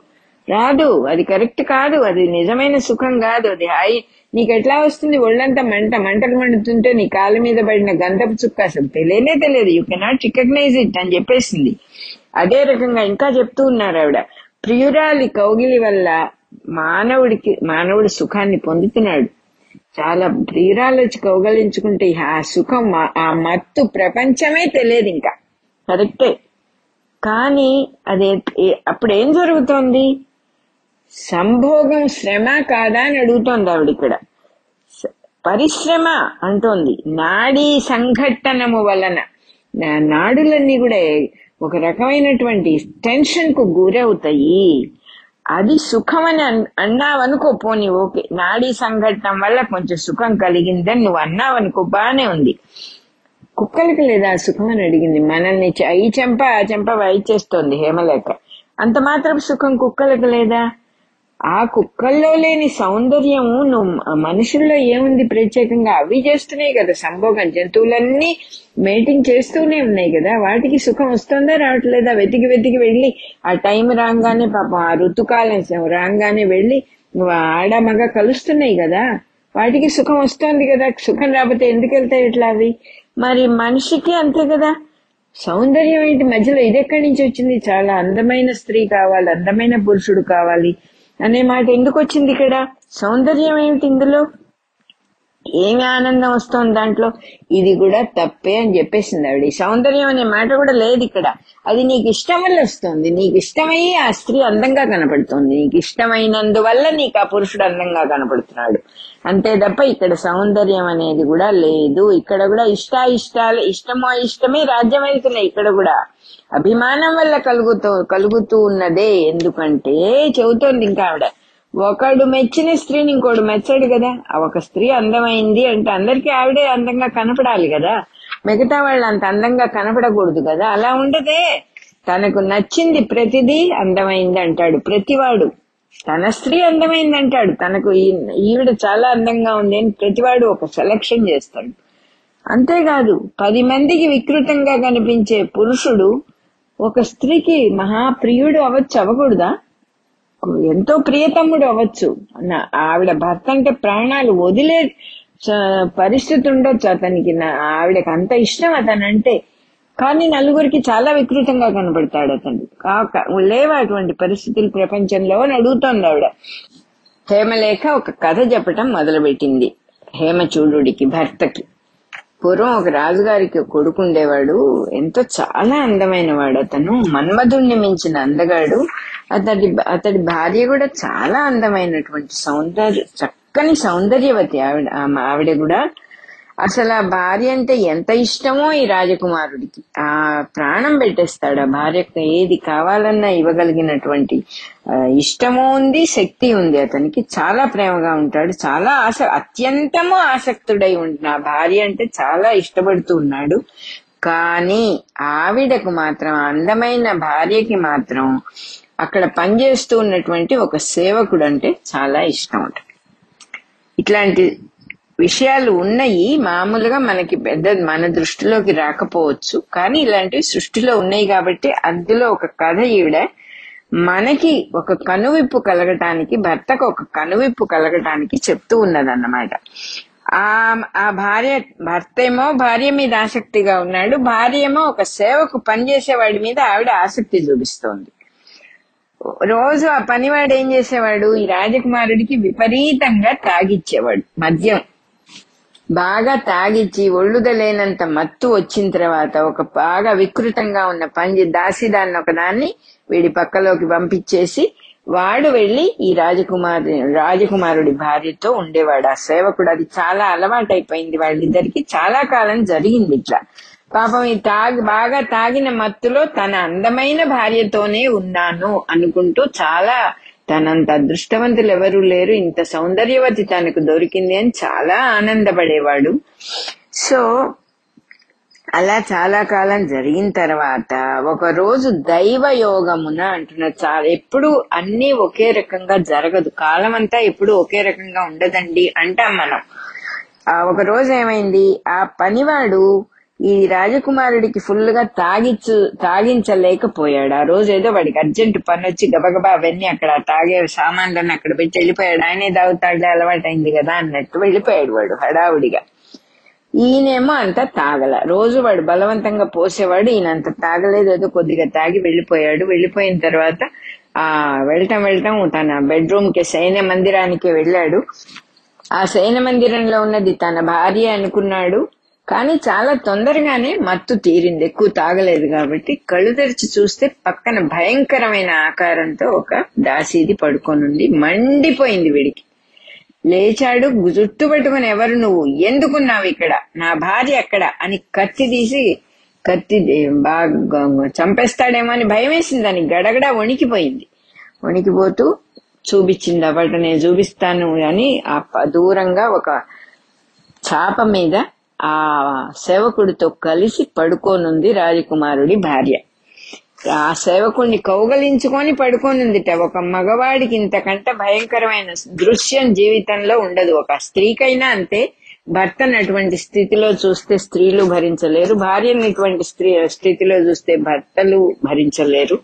[SPEAKER 1] రాదు. అది కరెక్ట్ కాదు. అది నిజమైన సుఖం కాదు. అది హాయి. నీకు ఎట్లా వస్తుంది? ఒళ్ళంతా మంట మంటలు మండుతుంటే నీ కాళ్ళ మీద పడిన గంధపు చుక్క అసలు తెలియనే తెలియదు. యూ కెనాట్ రికగ్నైజ్ ఇట్ అని చెప్పేసింది. అదే రకంగా ఇంకా చెప్తూ ఉన్నారు ఆవిడ. ప్రియురాలి కౌగిలి వల్ల మానవుడికి మానవుడు సుఖాన్ని పొందుతున్నాడు. చాలా ప్రియురాలోచి కౌగలించుకుంటే ఆ సుఖం ఆ- మత్తు ప్రపంచమే తెలియదు ఇంకా. కరెక్టే. కానీ అది అప్పుడు ఏం జరుగుతోంది? సంభోగం శ్రమ కాదా అని అడుగుతోంది ఆవిడ ఇక్కడ. పరిశ్రమ అంటోంది. నాడీ సంఘట్టనము వలన. నాడులన్నీ కూడా ఒక రకమైనటువంటి టెన్షన్కు గురవుతాయి. అది సుఖం అని అన్- అన్నావనుకో పోనీ ఓకే నాడీ సంఘటన వల్ల కొంచెం సుఖం కలిగిందని నువ్వు అన్నావనుకో బానే ఉంది. కుక్కలకి లేదా సుఖం అని అడిగింది. మనల్ని ఈ చెంప ఆ చెంప చేస్తోంది హేమలేఖ అంత మాత్రం సుఖం కుక్కలకు లేదా? ఆ కుక్కల్లో లేని సౌందర్యము నువ్వు మనుషుల్లో ఏముంది ప్రత్యేకంగా? అవి చేస్తున్నాయి కదా సంభోగం. జంతువులన్నీ మేటింగ్ చేస్తూనే ఉన్నాయి కదా. వాటికి సుఖం వస్తుందా రావట్లేదా? వెతికి వెతికి వెళ్ళి ఆ టైం రాగానే పాపం ఆ ఋతుకాలం రాగానే వెళ్ళి ఆడ మగ కలుస్తున్నాయి కదా. వాటికి సుఖం వస్తోంది కదా. సుఖం రాకపోతే ఎందుకు వెళ్తాయి ఇట్లా అవి? మరి మనిషికి అంతే కదా. సౌందర్యం ఏంటి? మధ్యలో ఇది ఎక్కడి నుంచి వచ్చింది? చాలా అందమైన స్త్రీ కావాలి అందమైన పురుషుడు కావాలి. అనే మాట ఎందుకు వచ్చింది ఇక్కడ? సౌందర్యం ఏమిటి ఇందులో? ఏమి ఆనందం వస్తోంది దాంట్లో? ఇది కూడా తప్పే అని చెప్పేసింది ఆవిడ. ఈ సౌందర్యం అనే మాట కూడా లేదు ఇక్కడ. అది నీకు ఇష్టం వల్ల వస్తుంది. నీకు ఇష్టమై ఆ స్త్రీ అందంగా కనపడుతుంది. నీకు ఇష్టమైనందువల్ల నీకు ఆ పురుషుడు అందంగా కనపడుతున్నాడు. అంతే తప్ప ఇక్కడ సౌందర్యం అనేది కూడా లేదు. ఇక్కడ కూడా ఇష్ట ఇష్టాలు ఇష్టమో ఇష్టమే రాజ్యం అవుతున్నాయి ఇక్కడ కూడా. అభిమానం వల్ల కలుగుతూ కలుగుతూ ఉన్నదే. ఎందుకంటే చెబుతోంది ఇంకా ఆవిడ. ఒకడు మెచ్చిన స్త్రీని ఇంకోడు మెచ్చాడు కదా. ఆ ఒక స్త్రీ అందమైంది అంటే అందరికీ ఆవిడే అందంగా కనపడాలి కదా. మిగతా వాళ్ళు అంత అందంగా కనపడకూడదు కదా. అలా ఉండదే. తనకు నచ్చింది ప్రతిదీ అందమైంది అంటాడు ప్రతివాడు. తన స్త్రీ అందమైంది అంటాడు. తనకు ఈ- ఈవిడ చాలా అందంగా ఉంది అని ప్రతివాడు ఒక సెలక్షన్ చేస్తాడు. అంతేకాదు పది మందికి వికృతంగా కనిపించే పురుషుడు ఒక స్త్రీకి మహాప్రియుడు అవ్వచ్చు అవ్వకూడదా? ఎంతో ప్రియతమ్ముడు అవ్వచ్చు. ఆవిడ భర్త అంటే ప్రాణాలు వదిలే పరిస్థితి ఉండొచ్చు అతనికి. ఆవిడకి అంత ఇష్టం అతనంటే. కానీ నలుగురికి చాలా వికృతంగా కనబడతాడు అతను. కాక లేవా అటువంటి పరిస్థితులు ప్రపంచంలో అని అడుగుతోంది ఆవిడ. హేమలేఖ ఒక కథ చెప్పటం మొదలుపెట్టింది. హేమచూడుడికి భర్తకి. పూర్వం ఒక రాజుగారికి ఒక కొడుకు ఉండేవాడు. ఎంతో చాలా అందమైన వాడు అతను మన్మధుణ్ణి మించిన అందగాడు. అతడి అతడి భార్య కూడా చాలా అందమైనటువంటి సౌందర్య చక్కని సౌందర్యవతి ఆవిడ ఆవిడ కూడా. అసలు ఆ భార్య అంటే ఎంత ఇష్టమో ఈ రాజకుమారుడికి. ఆ ప్రాణం పెట్టేస్తాడు ఆ భార్యకు. ఏది కావాలన్నా ఇవ్వగలిగినటువంటి ఇష్టము ఉంది శక్తి ఉంది అతనికి. చాలా ప్రేమగా ఉంటాడు. చాలా ఆస అత్యంతము ఆసక్తుడై ఉంటున్నా భార్య అంటే చాలా ఇష్టపడుతూ ఉన్నాడు. కానీ ఆవిడకు మాత్రం అందమైన భార్యకి మాత్రం అక్కడ పనిచేస్తూ ఉన్నటువంటి ఒక సేవకుడు అంటే చాలా ఇష్టం ఉంటుంది ఇట్లాంటి విషయాలు ఉన్నాయి. మామూలుగా మనకి పెద్ద మన దృష్టిలోకి రాకపోవచ్చు. కానీ ఇలాంటివి సృష్టిలో ఉన్నాయి కాబట్టి అందులో ఒక కథ ఈవిడ మనకి ఒక కనువిప్పు కలగటానికి భర్తకు ఒక కనువిప్పు కలగటానికి చెప్తూ ఉన్నదన్నమాట. ఆ ఆ భార్య భర్త ఏమో భార్య మీద ఆసక్తిగా ఉన్నాడు. భార్య ఏమో ఒక సేవకు పనిచేసేవాడి మీద ఆవిడ ఆసక్తి చూపిస్తోంది. రోజు ఆ పనివాడు ఏం చేసేవాడు? ఈ రాజకుమారుడికి విపరీతంగా తాగిచ్చేవాడు. మద్యం. బాగా తాగిచ్చి ఒళ్ళుదలేనంత మత్తు వచ్చిన తర్వాత ఒక బాగా వికృతంగా ఉన్న పంజి దాసిదాన్ని ఒకదాన్ని వీడి పక్కలోకి పంపించేసి వాడు వెళ్ళి ఈ రాజకుమారి రాజకుమారుడి భార్యతో ఉండేవాడు. ఆ సేవకుడు అది చాలా అలవాటైపోయింది. వాళ్ళిద్దరికి చాలా కాలం జరిగింది ఇట్లా. పాపం ఈ తాగి బాగా తాగిన మత్తులో తన అందమైన భార్యతోనే ఉన్నాను అనుకుంటూ చాలా తనంత అదృష్టవంతులు ఎవరూ లేరు. ఇంత సౌందర్యవతి తనకు దొరికింది అని చాలా ఆనందపడేవాడు. సో అలా చాలా కాలం జరిగిన తర్వాత ఒక రోజు దైవ యోగమున అంటున్నారు చాలా ఎప్పుడు అన్ని ఒకే రకంగా జరగదు. కాలం అంతా ఎప్పుడు ఒకే రకంగా ఉండదండి అంటాం మనం. ఆ ఒక రోజు ఏమైంది? ఆ పనివాడు ఈ రాజకుమారుడికి ఫుల్గా తాగిచ్చు తాగించలేకపోయాడు. ఆ రోజు ఏదో వాడికి అర్జెంట్ పని వచ్చి గబగబా అవన్నీ అక్కడ తాగే సామాన్లన్నీ అక్కడ పెట్టి వెళ్ళిపోయాడు. ఆయనే తాగుతాడులే అలవాటైంది కదా అన్నట్టు వెళ్ళిపోయాడు వాడు హడావుడిగా. ఈయనేమో అంత తాగల. రోజు వాడు బలవంతంగా పోసేవాడు ఈయన అంత తాగలేదు. ఏదో కొద్దిగా తాగి వెళ్ళిపోయాడు. వెళ్ళిపోయిన తర్వాత ఆ వెళ్ళటం వెళ్ళటం తన బెడ్రూమ్కి శయన మందిరానికి వెళ్ళాడు. ఆ శయన మందిరంలో ఉన్నది తన భార్య అనుకున్నాడు. కానీ చాలా తొందరగానే మత్తు తీరింది. ఎక్కువ తాగలేదు కాబట్టి కళ్ళు తెరిచి చూస్తే పక్కన భయంకరమైన ఆకారంతో ఒక దాసీది పడుకొనుంది. మండిపోయింది వీడికి. లేచాడు జుట్టు పట్టుకుని ఎవరు నువ్వు? ఎందుకున్నావు ఇక్కడ? నా భార్య ఎక్కడ? అని కత్తి తీసి కత్తి బాగా చంపేస్తాడేమో అని భయం వేసింది దానికి గడగడ వణికిపోయింది. వణికిపోతూ చూపించింది అవట నేను చూపిస్తాను అని ఆ ప- దూరంగా ఒక చాప మీద ఆ సేవకుడితో కలిసి పడుకోనుంది రాజకుమారుడి భార్య. ఆ సేవకుడిని కౌగలించుకొని పడుకోనుందిట. ఒక మగవాడికి ఇంతకంటే భయంకరమైన దృశ్యం జీవితంలో ఉండదు. ఒక స్త్రీకైనా అంతే. భర్తను అటువంటి స్థితిలో చూస్తే స్త్రీలు భరించలేరు. భార్యను ఇటువంటి స్త్రీ స్థితిలో చూస్తే భర్తలు భరించలేరు.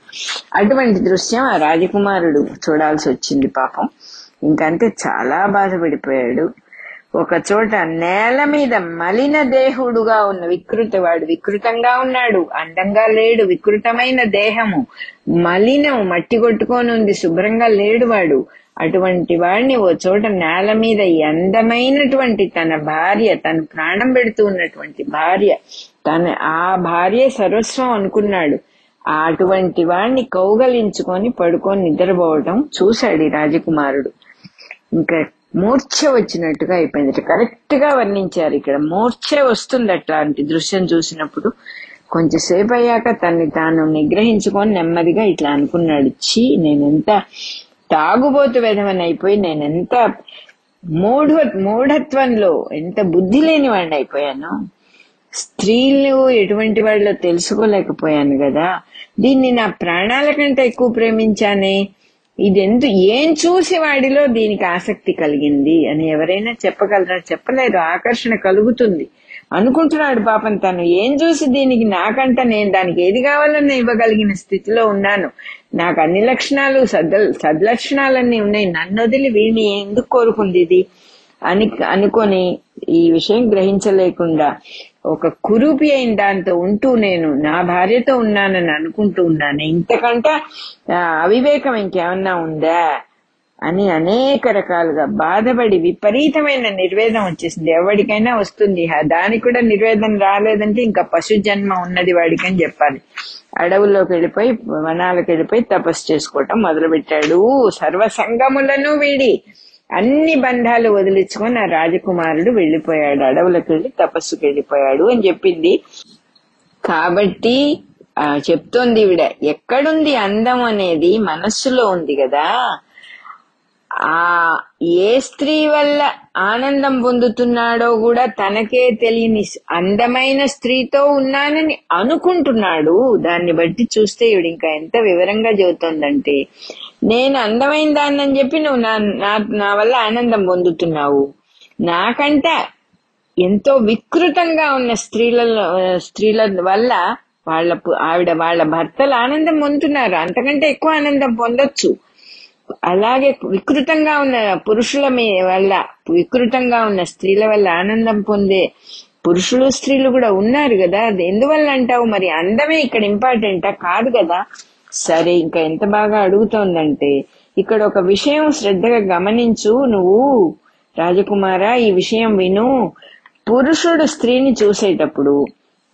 [SPEAKER 1] అటువంటి దృశ్యం ఆ రాజకుమారుడు చూడాల్సి వచ్చింది పాపం. ఇంకంతే. చాలా బాధపడిపోయాడు. ఒక చోట నేల మీద మలిన దేహుడుగా ఉన్న వికృత వాడు వికృతంగా ఉన్నాడు అందంగా లేడు వికృతమైన దేహము. మలినం మట్టి కొట్టుకొని ఉంది శుభ్రంగా లేడు వాడు. అటువంటి వాడిని ఓ చోట నేల మీద అందమైనటువంటి తన భార్య తన ప్రాణం పెడుతూ ఉన్నటువంటి భార్య తన ఆ భార్య సర్వస్వం అనుకున్నాడు. ఆ అటువంటి వాడిని కౌగలించుకొని పడుకొని నిద్రపోవటం చూశాడు ఈ రాజకుమారుడు. ఇంకా మూర్ఛ వచ్చినట్టుగా అయిపోయింది కరెక్ట్గా వర్ణించారు ఇక్కడ. మూర్ఛ వస్తుంది అట్లాంటి దృశ్యం చూసినప్పుడు. కొంచెంసేపు అయ్యాక తన్ని తాను నిగ్రహించుకొని నెమ్మదిగా ఇట్లా అనుకున్నాడు. ఛీ నేనెంత తాగుబోతు విధమని అయిపోయి నేనెంత మూఢ మూఢత్వంలో ఎంత బుద్ధి లేని వాడిని అయిపోయాను. స్త్రీలు ఎటువంటి వాళ్ళో తెలుసుకోలేకపోయాను కదా. దీన్ని నా ప్రాణాల కంటే ఎక్కువ ప్రేమించానే. ఇది ఏం చూసి వాడిలో దీనికి ఆసక్తి కలిగింది అని ఎవరైనా చెప్పగలరా? చెప్పలేరు ఆకర్షణ కలుగుతుంది. అనుకుంటున్నాడు పాపం తను. ఏం చూసి దీనికి నాకంట నేను దానికి ఏది కావాలన్నా ఇవ్వగలిగిన స్థితిలో ఉన్నాను. నాకు అన్ని లక్షణాలు సద్ సద్లక్షణాలన్నీ ఉన్నాయి. నన్ను వదిలి వీడిని ఎందుకు కోరుకుంది ఇది? అని అనుకొని ఈ విషయం గ్రహించలేకుండా ఒక కురూపి అయిన దాంతో ఉంటూ నేను నా భార్యతో ఉన్నానని అనుకుంటూ ఉన్నాను. ఇంతకంటే అవివేకం ఇంకేమన్నా ఉందా? అని అనేక రకాలుగా బాధపడి విపరీతమైన నిర్వేదం వచ్చేసింది. ఎవరికైనా వస్తుంది. దానికి కూడా నిర్వేదం రాలేదంటే ఇంకా పశు జన్మ ఉన్నది వాడికని చెప్పాలి. అడవుల్లోకి వెళ్ళిపోయి వనాలకు వెళ్ళిపోయి తపస్సు చేసుకోవటం మొదలు పెట్టాడు సర్వ వీడి. అన్ని బంధాలు వదిలించుకొని ఆ రాజకుమారుడు వెళ్ళిపోయాడు. అడవులకు వెళ్ళి తపస్సుకు వెళ్ళిపోయాడు అని చెప్పింది. కాబట్టి ఆ, చెప్తోంది ఈవిడ ఎక్కడుంది అందం అనేది మనస్సులో ఉంది కదా. ఆ ఏ స్త్రీ వల్ల ఆనందం పొందుతున్నాడో కూడా తనకే తెలియని అందమైన స్త్రీతో ఉన్నానని అనుకుంటున్నాడు. దాన్ని బట్టి చూస్తే ఇవిడ ఇంకా ఎంత వివరంగా చెబుతోందంటే నేను అందమైన దాన్నని చెప్పి నువ్వు నా నా- నా వల్ల ఆనందం పొందుతున్నావు. నాకంటే ఎంతో వికృతంగా ఉన్న స్త్రీలలో స్త్రీల వల్ల వాళ్ళ ఆవిడ వాళ్ళ భర్తలు ఆనందం పొందుతున్నారు. అంతకంటే ఎక్కువ ఆనందం పొందొచ్చు. అలాగే వికృతంగా ఉన్న పురుషుల మీ వల్ల వికృతంగా ఉన్న స్త్రీల వల్ల ఆనందం పొందే పురుషులు స్త్రీలు కూడా ఉన్నారు కదా. అది ఎందువల్ల అంటావు? మరి అందమే ఇక్కడ ఇంపార్టెంటా? కాదు కదా. సరే ఇంకా ఎంత బాగా అడుగుతోందంటే ఇక్కడ ఒక విషయం శ్రద్ధగా గమనించు నువ్వు రాజకుమారా ఈ విషయం విను. పురుషుడు స్త్రీని చూసేటప్పుడు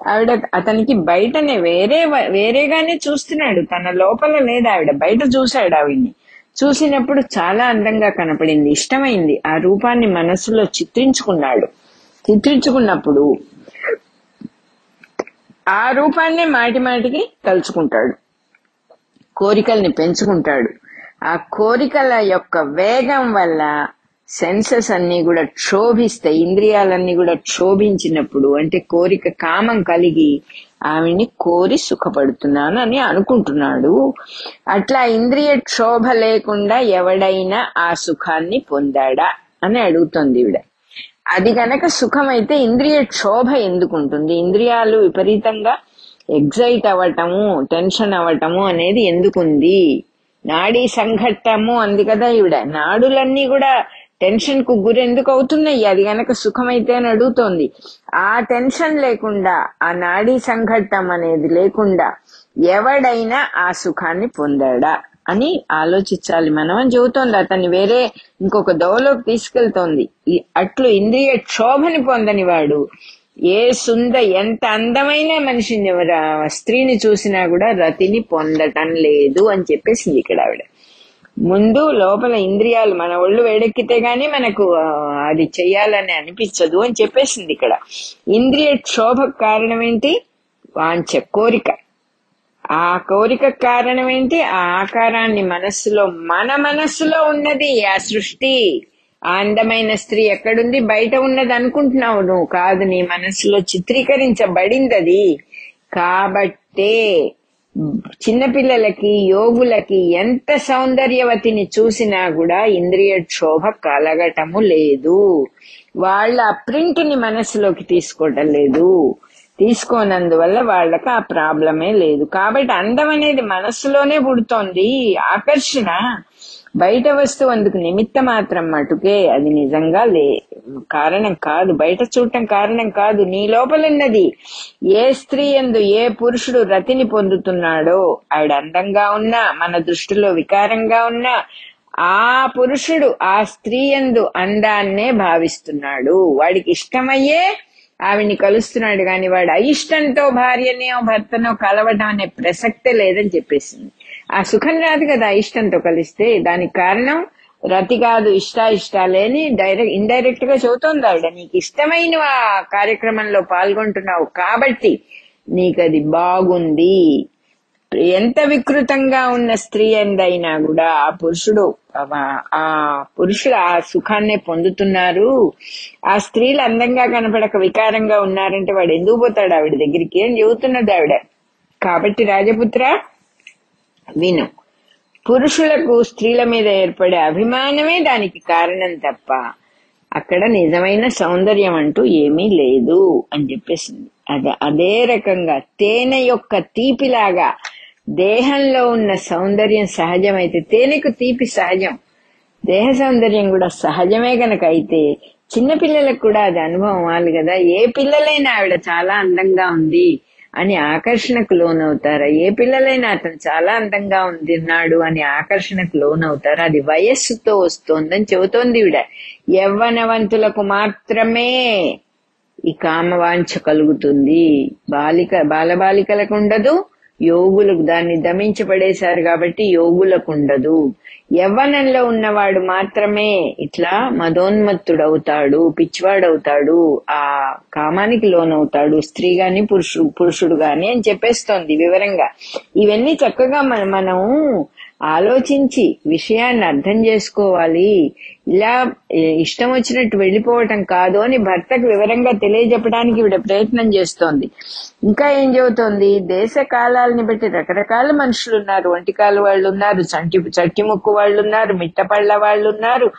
[SPEAKER 1] ఆవిడ అతనికి బయటనే వేరే వేరేగానే చూస్తున్నాడు. తన లోపల లేదు ఆవిడ బయట చూశాడు ఆవిడ్ని. చూసినప్పుడు చాలా అందంగా కనపడింది ఇష్టమైంది. ఆ రూపాన్ని మనసులో చిత్రించుకున్నాడు. చిత్రించుకున్నప్పుడు ఆ రూపాన్నే మాటి మాటికి తలుచుకుంటాడు. కోరికల్ని పెంచుకుంటాడు. ఆ కోరికల యొక్క వేగం వల్ల సెన్సెస్ అన్ని కూడా క్షోభిస్తాయి ఇంద్రియాలన్నీ కూడా క్షోభించినప్పుడు అంటే కోరిక కామం కలిగి ఆమెని కోరి సుఖపడుతున్నాను అని అనుకుంటున్నాడు. అట్లా ఇంద్రియ క్షోభ లేకుండా ఎవడైనా ఆ సుఖాన్ని పొందాడా అని అడుగుతోంది ఈవిడ. అది గనక సుఖమైతే ఇంద్రియ క్షోభ ఎందుకుంటుంది? ఇంద్రియాలు విపరీతంగా ఎగ్జైట్ అవ్వటము టెన్షన్ అవ్వటము అనేది ఎందుకుంది? నాడీ సంఘట్టము అంది కదా ఈవిడ. నాడులన్నీ కూడా టెన్షన్కు గురి ఎందుకు అవుతున్నాయి? అది గనక సుఖమైతే అని అడుగుతోంది. ఆ టెన్షన్ లేకుండా ఆ నాడీ సంఘట్టం అనేది లేకుండా ఎవడైనా ఆ సుఖాన్ని పొందాడా అని ఆలోచించాలి మనం అని చెబుతోంది. అతన్ని వేరే ఇంకొక దోవలోకి తీసుకెళ్తోంది. అట్లు ఇంద్రియ క్షోభని పొందని వాడు ఏ సుంద ఎంత అందమైన మనిషిని ఎవరు- స్త్రీని చూసినా కూడా రతిని పొందటం లేదు అని చెప్పేసింది ఇక్కడ ఆవిడ. ముందు లోపల ఇంద్రియాలు మన ఒళ్ళు వేడెక్కితే గానీ మనకు అది చెయ్యాలని అనిపించదు అని చెప్పేసింది ఇక్కడ. ఇంద్రియ క్షోభకు కారణం ఏంటి వాంఛ కోరిక. ఆ కోరిక కారణం ఏంటి ఆ ఆకారాన్ని మనస్సులో మన మనస్సులో ఉన్నది ఆ సృష్టి. ఆ అందమైన స్త్రీ ఎక్కడుంది? బయట ఉన్నది అనుకుంటున్నావు నువ్వు. కాదు నీ మనసులో చిత్రీకరించబడింది అది కాబట్టే చిన్నపిల్లలకి యోగులకి ఎంత సౌందర్యవతిని చూసినా కూడా ఇంద్రియ క్షోభ కలగటము లేదు. వాళ్ళ ప్రింట్ని మనసులోకి తీసుకోవటం లేదు. తీసుకోనందువల్ల వాళ్ళకి ఆ ప్రాబ్లమే లేదు. కాబట్టి అందం అనేది మనసులోనే పుడుతోంది. ఆకర్షణ. బయట వస్తువు అందుకు నిమిత్త మాత్రం మటుకే అది నిజంగా లే కారణం కాదు. బయట చూడటం కారణం కాదు. నీ లోపలున్నది. ఏ స్త్రీ ఎందు ఏ పురుషుడు రతిని పొందుతున్నాడో ఆవిడ అందంగా ఉన్నా మన దృష్టిలో వికారంగా ఉన్నా ఆ పురుషుడు ఆ స్త్రీ ఎందు అందాన్నే భావిస్తున్నాడు. వాడికి ఇష్టమయ్యే ఆవిడ్ని కలుస్తున్నాడు. కాని వాడు అయిష్టంతో భార్యనో భర్తనో కలవటం అనే ప్రసక్తే లేదని చెప్పేసింది. ఆ సుఖం రాదు కదా ఇష్టంతో కలిస్తే దానికి కారణం రతి కాదు ఇష్ట ఇష్టాలేని డైరెక్ట్ ఇండైరెక్ట్గా చెబుతోంది ఆవిడ. నీకు ఇష్టమైన కార్యక్రమంలో పాల్గొంటున్నావు కాబట్టి నీకు అది బాగుంది. ఎంత వికృతంగా ఉన్న స్త్రీ ఎందైనా కూడా ఆ పురుషుడు ఆ- పురుషుడు ఆ సుఖాన్నే పొందుతున్నారు. ఆ స్త్రీలు అందంగా కనపడక వికారంగా ఉన్నారంటే వాడు ఎందుకు పోతాడు ఆవిడ దగ్గరికి అని చెబుతున్నది ఆవిడ. కాబట్టి రాజపుత్ర విను. పురుషులకు స్త్రీల మీద ఏర్పడే అభిమానమే దానికి కారణం తప్ప అక్కడ నిజమైన సౌందర్యం అంటూ ఏమీ లేదు అని చెప్పేసింది. అదే అదే రకంగా తేనె యొక్క తీపిలాగా దేహంలో ఉన్న సౌందర్యం సహజమైతే తేనెకు తీపి సహజం దేహ సౌందర్యం కూడా సహజమే గనక అయితే చిన్నపిల్లలకు కూడా అది అనుభవం అవ్వాలి కదా. ఏ పిల్లలైనా ఆవిడ చాలా అందంగా ఉంది. అని ఆకర్షణకు లోనవుతారా? ఏ పిల్లలైనా అతను చాలా అందంగా ఉందిన్నాడు అని ఆకర్షణకు లోనవుతారా? అది వయస్సుతో వస్తోందని చెబుతోంది ఈవిడ. యవ్వనవంతులకు మాత్రమే ఈ కామవాంఛ కలుగుతుంది. బాలిక బాలబాలికలకు ఉండదు. యోగులకు దాన్ని దమించబడేశారు కాబట్టి యోగులకు ఉండదు యవ్వనంలో ఉన్నవాడు మాత్రమే ఇట్లా మదోన్మత్తుడవుతాడు పిచ్చివాడవుతాడు ఆ కామానికి లోనవుతాడు స్త్రీ గాని పురుషుడు పురుషుడు గాని అని చెప్పేస్తోంది వివరంగా. ఇవన్నీ చక్కగా మన మనం ఆలోచించి విషయాన్ని అర్థం చేసుకోవాలి. ఇలా ఇష్టం వచ్చినట్టు వెళ్ళిపోవటం కాదు అని భర్తకు వివరంగా తెలియజెప్పడానికి ఈవిడ ప్రయత్నం చేస్తోంది. ఇంకా ఏం చెబుతోంది? దేశ కాలాలని బట్టి రకరకాల మనుషులు ఉన్నారు. ఒంటికాలు వాళ్ళు ఉన్నారు చంటి చట్టి ముక్కు వాళ్ళు ఉన్నారు మిట్టపళ్ళ వాళ్ళు ఉన్నారు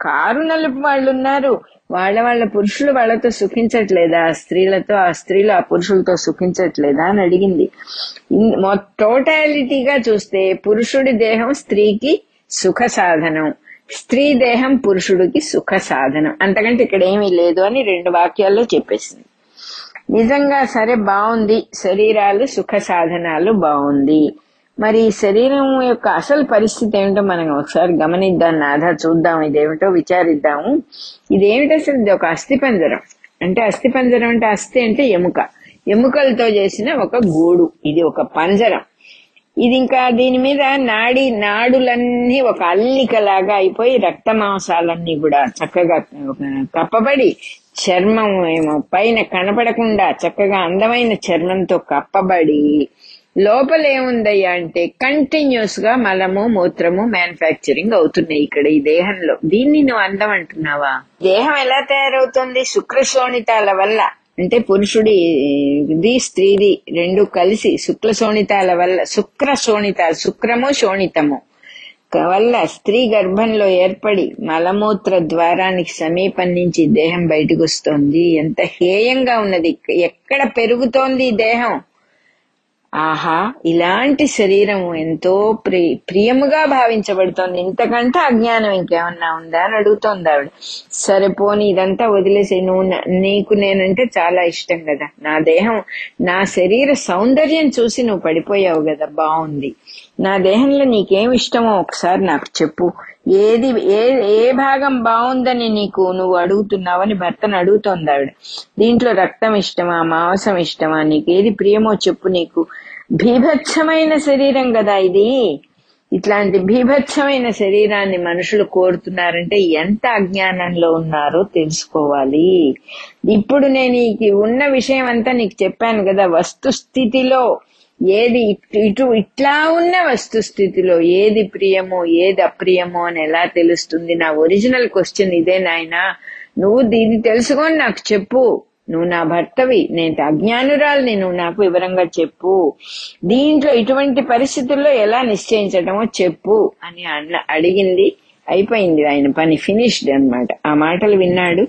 [SPEAKER 1] కారు నలుపు వాళ్ళు ఉన్నారు వాళ్ళ వాళ్ళ పురుషులు వాళ్ళతో సుఖించట్లేదా? స్త్రీలతో ఆ స్త్రీలు ఆ పురుషులతో సుఖించట్లేదా అని అడిగింది. టోటాలిటీగా చూస్తే పురుషుడి దేహం స్త్రీకి సుఖ సాధనం స్త్రీ దేహం పురుషుడికి సుఖ సాధనం అంతకంటే ఇక్కడ ఏమీ లేదు అని రెండు వాక్యాల్లో చెప్పేసింది. నిజంగా సరే బాగుంది. శరీరాలు సుఖ సాధనాలు బాగుంది. మరి ఈ శరీరం యొక్క అసలు పరిస్థితి ఏమిటో మనం ఒకసారి గమనిద్దాం. నాథ చూద్దాం ఇదేమిటో విచారిద్దాము. ఇదేమిటి అసలు? ఇది ఒక అస్థిపంజరం. అంటే అస్థిపంజరం అంటే అస్థి అంటే ఎముక. ఎముకలతో చేసిన ఒక గూడు. ఇది ఒక పంజరం. ఇది ఇంకా దీని మీద నాడి నాడులన్నీ ఒక అల్లికలాగా అయిపోయి రక్త మాంసాలన్నీ కూడా చక్కగా కప్పబడి చర్మం ఏమో పైన కనపడకుండా చక్కగా అందమైన చర్మంతో కప్పబడి లోపలేముందయ్యా అంటే కంటిన్యూస్గా మలము మూత్రము మ్యానుఫ్యాక్చరింగ్ అవుతున్నాయి ఇక్కడ ఈ దేహంలో. దీన్ని నువ్వు అందం అంటున్నావా? దేహం ఎలా తయారవుతుంది? శుక్రశోణితాల వల్ల. అంటే పురుషుడి ది స్త్రీది రెండు కలిసి శుక్ల శోణితాల వల్ల. శుక్ర శోణిత శుక్రము శోణితము వల్ల స్త్రీ గర్భంలో ఏర్పడి మలమూత్ర ద్వారానికి సమీపం నుంచి దేహం బయటకు వస్తోంది. ఎంత హేయంగా ఉన్నది. ఎక్కడ పెరుగుతోంది దేహం? ఆహా ఇలాంటి శరీరం ఎంతో ప్రి ప్రియముగా భావించబడుతోంది. ఇంతకంటే అజ్ఞానం ఇంకేమన్నా ఉందా అని అడుగుతోంది ఆవిడ. సరిపోని ఇదంతా వదిలేసి నువ్వు నీకు నేనంటే చాలా ఇష్టం కదా. నా దేహం నా శరీర సౌందర్యం చూసి నువ్వు పడిపోయావు కదా. బాగుంది నా దేహంలో నీకేం ఇష్టమో ఒకసారి నాకు చెప్పు. ఏది ఏ ఏ భాగం బాగుందని నీకు నువ్వు అడుగుతున్నావని భర్తను అడుగుతోంది ఆవిడ. దీంట్లో రక్తం ఇష్టమా మాంసం ఇష్టమా నీకు ఏది ప్రియమో చెప్పు నీకు. భీభత్సమైన శరీరం కదా ఇది. ఇట్లాంటి భీభత్సమైన శరీరాన్ని మనుషులు కోరుతున్నారంటే ఎంత అజ్ఞానంలో ఉన్నారో తెలుసుకోవాలి. ఇప్పుడు నేను ఈ ఉన్న విషయం అంతా నీకు చెప్పాను కదా వస్తుస్థితిలో ఏది ఇటు ఇట్లా ఉన్న వస్తుస్థితిలో ఏది ప్రియమో ఏది అప్రియమో అని ఎలా తెలుస్తుంది? నా ఒరిజినల్ క్వశ్చన్ ఇదే నాయనా. నువ్వు దీన్ని తెలుసుకొని నాకు చెప్పు. నువ్వు నా భర్తవి నేను అజ్ఞానురాల్ని నువ్వు నాకు వివరంగా చెప్పు. దీంట్లో ఇటువంటి పరిస్థితుల్లో ఎలా నిశ్చయించటమో చెప్పు అని అన్న అడిగింది. అయిపోయింది ఆయన పని ఫినిష్డ్ అనమాట ఆ మాటలు విన్నాడు.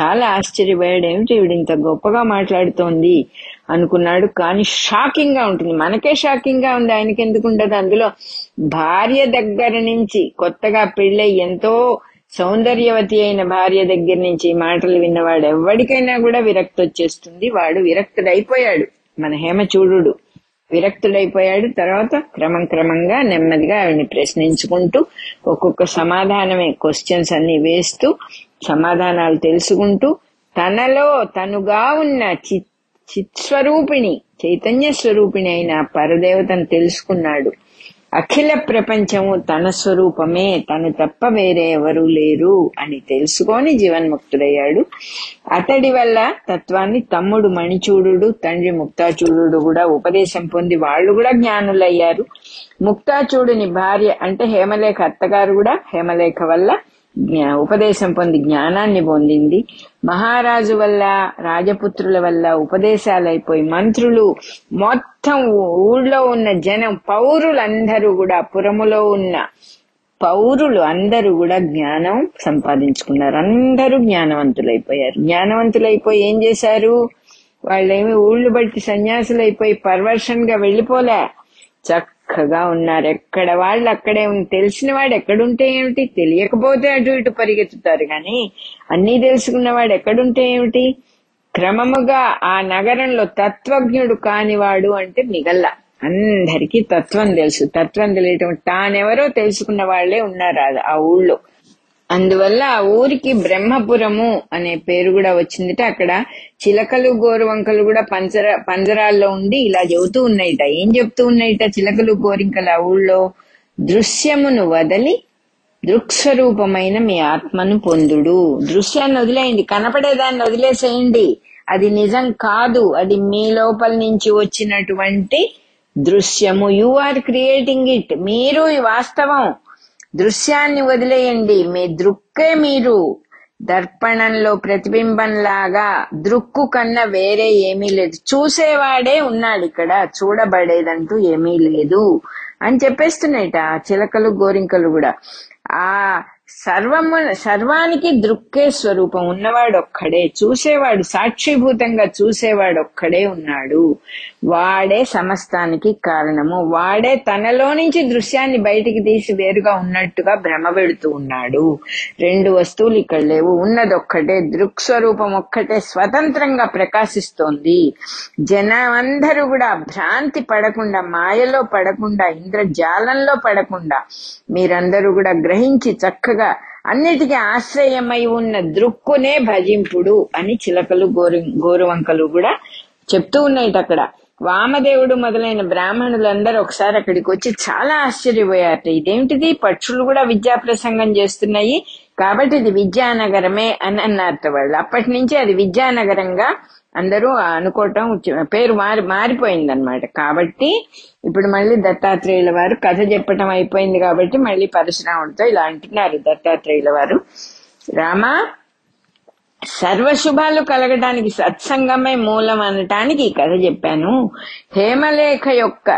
[SPEAKER 1] చాలా ఆశ్చర్యపోయాడు. ఏమిటి ఈవిడ ఇంత గొప్పగా మాట్లాడుతోంది అనుకున్నాడు. కానీ షాకింగ్గా ఉంటుంది. మనకే షాకింగ్గా ఉంది. ఆయనకి ఎందుకు ఉండదు? అందులో భార్య దగ్గర నుంచి కొత్తగా పెళ్ళై ఎంతో సౌందర్యవతి అయిన భార్య దగ్గర నుంచి మాటలు విన్నవాడు ఎవరికైనా కూడా విరక్తి వచ్చేస్తుంది వాడు విరక్తుడైపోయాడు. మన హేమ చూడు విరక్తుడైపోయాడు. తర్వాత క్రమం క్రమంగా నెమ్మదిగా ఆవిడని ప్రశ్నించుకుంటూ ఒక్కొక్క సమాధానమే క్వశ్చన్స్ అన్ని వేస్తూ సమాధానాలు తెలుసుకుంటూ తనలో తనుగా ఉన్న చిత్ చిత్స్వరూపిణి చైతన్య స్వరూపిణి అయిన పరదేవతను తెలుసుకున్నాడు. అఖిల ప్రపంచము తన స్వరూపమే తను తప్ప వేరే ఎవరూ లేరు అని తెలుసుకొని జీవన్ముక్తుడయ్యాడు. అతడి వల్ల తత్వాన్ని తమ్ముడు మణిచూడు తండ్రి ముక్తాచూడు కూడా ఉపదేశం పొంది వాళ్ళు కూడా జ్ఞానులయ్యారు. ముక్తాచూడుని భార్య అంటే హేమలేఖ అత్తగారు కూడా హేమలేఖ వల్ల ఉపదేశం పొంది జ్ఞానాన్ని పొందింది. మహారాజు వల్ల రాజపుత్రుల వల్ల ఉపదేశాలు అయిపోయి మంత్రులు మొత్తం ఊళ్ళో ఉన్న జనం పౌరులందరూ కూడా పురములో ఉన్న పౌరులు అందరూ కూడా జ్ఞానం సంపాదించుకున్నారు. అందరూ జ్ఞానవంతులైపోయారు. జ్ఞానవంతులైపోయి ఏం చేశారు? వాళ్ళేమి ఊళ్ళు బట్టి సన్యాసులు అయిపోయి పర్వర్షన్గా వెళ్ళిపోలే. చక్క చక్కగా ఉన్నారు. ఎక్కడ వాళ్ళు అక్కడే ఉంది తెలిసిన వాడు ఎక్కడుంటే ఏమిటి? తెలియకపోతే అటు ఇటు పరిగెత్తుతారు కానీ అన్నీ తెలుసుకున్నవాడు ఎక్కడుంటే ఏమిటి? క్రమముగా ఆ నగరంలో తత్వజ్ఞుడు కానివాడు అంటే మిగల్ల. అందరికీ తత్వం తెలుసు. తత్వం తెలియటం తానెవరో తెలుసుకున్న వాళ్ళే ఉన్నారు ఆ ఊళ్ళో. అందువల్ల ఆ ఊరికి బ్రహ్మపురము అనే పేరు కూడా వచ్చిందిట. అక్కడ చిలకలు గోరువంకలు కూడా పంజర పంజరాల్లో ఉండి ఇలా చెబుతూ ఉన్నాయిట. ఏం చెప్తూ ఉన్నాయిట? చిలకలు గోరింకలు ఆ ఊళ్ళో దృశ్యమును వదలి దృక్స్వరూపమైన మీ ఆత్మను పొందుడు. దృశ్యాన్ని వదిలేయండి. కనపడేదాన్ని వదిలేసేయండి. అది నిజం కాదు. అది మీ లోపల నుంచి వచ్చినటువంటి దృశ్యము. యు ఆర్ క్రియేటింగ్ ఇట్ మీరు ఈ వాస్తవం. దృశ్యాన్ని వదిలేయండి. మీ దృక్కే మీరు. దర్పణంలో ప్రతిబింబంలాగా దృక్కు కన్నా వేరే ఏమీ లేదు. చూసేవాడే ఉన్నాడు ఇక్కడ. చూడబడేదంటూ ఏమీ లేదు. అని చెప్పేస్తున్నాయట. చిలకలు గోరింకలు కూడా. ఆ సర్వము సర్వానికి దృక్కే స్వరూపం. ఉన్నవాడు ఒక్కడే చూసేవాడు సాక్షిభూతంగా చూసేవాడు ఒక్కడే ఉన్నాడు. వాడే సమస్తానికి కారణము. వాడే తనలో నుంచి దృశ్యాన్ని బయటికి తీసి వేరుగా ఉన్నట్టుగా భ్రమ పెడుతూ ఉన్నాడు. రెండు వస్తువులు ఇక్కడ లేవు. ఉన్నదొక్కటే దృక్ స్వరూపం ఒక్కటే స్వతంత్రంగా ప్రకాశిస్తోంది. జనమందరూ కూడా భ్రాంతి పడకుండా మాయలో పడకుండా ఇంద్రజాలంలో పడకుండా మీరందరూ కూడా గ్రహించి చక్కగా అన్నిటికీ ఆశ్రయమై ఉన్న దృక్కునే భజింపుడు అని చిలకలు గోరు గోరువంకలు కూడా చెప్తూ ఉన్నాయిట అక్కడ. వామదేవుడు మొదలైన బ్రాహ్మణులందరూ ఒకసారి అక్కడికి వచ్చి చాలా ఆశ్చర్యపోయారట. ఇదేమిటిది పక్షులు కూడా విద్యా ప్రసంగం చేస్తున్నాయి. కాబట్టి ఇది విద్యానగరమే అని అన్నారట వాళ్ళు. అప్పటి నుంచి అది విద్యానగరంగా అందరూ అనుకోవటం పేరు మారి మారిపోయింది అనమాట కాబట్టి ఇప్పుడు మళ్ళీ దత్తాత్రేయుల వారు కథ చెప్పటం అయిపోయింది కాబట్టి మళ్ళీ పరశురాముడితో ఇలా అంటున్నారు దత్తాత్రేయుల వారు. రామా సర్వశుభాలు కలగడానికి సత్సంగమే మూలం అనటానికి ఈ కథ చెప్పాను. హేమలేఖ యొక్క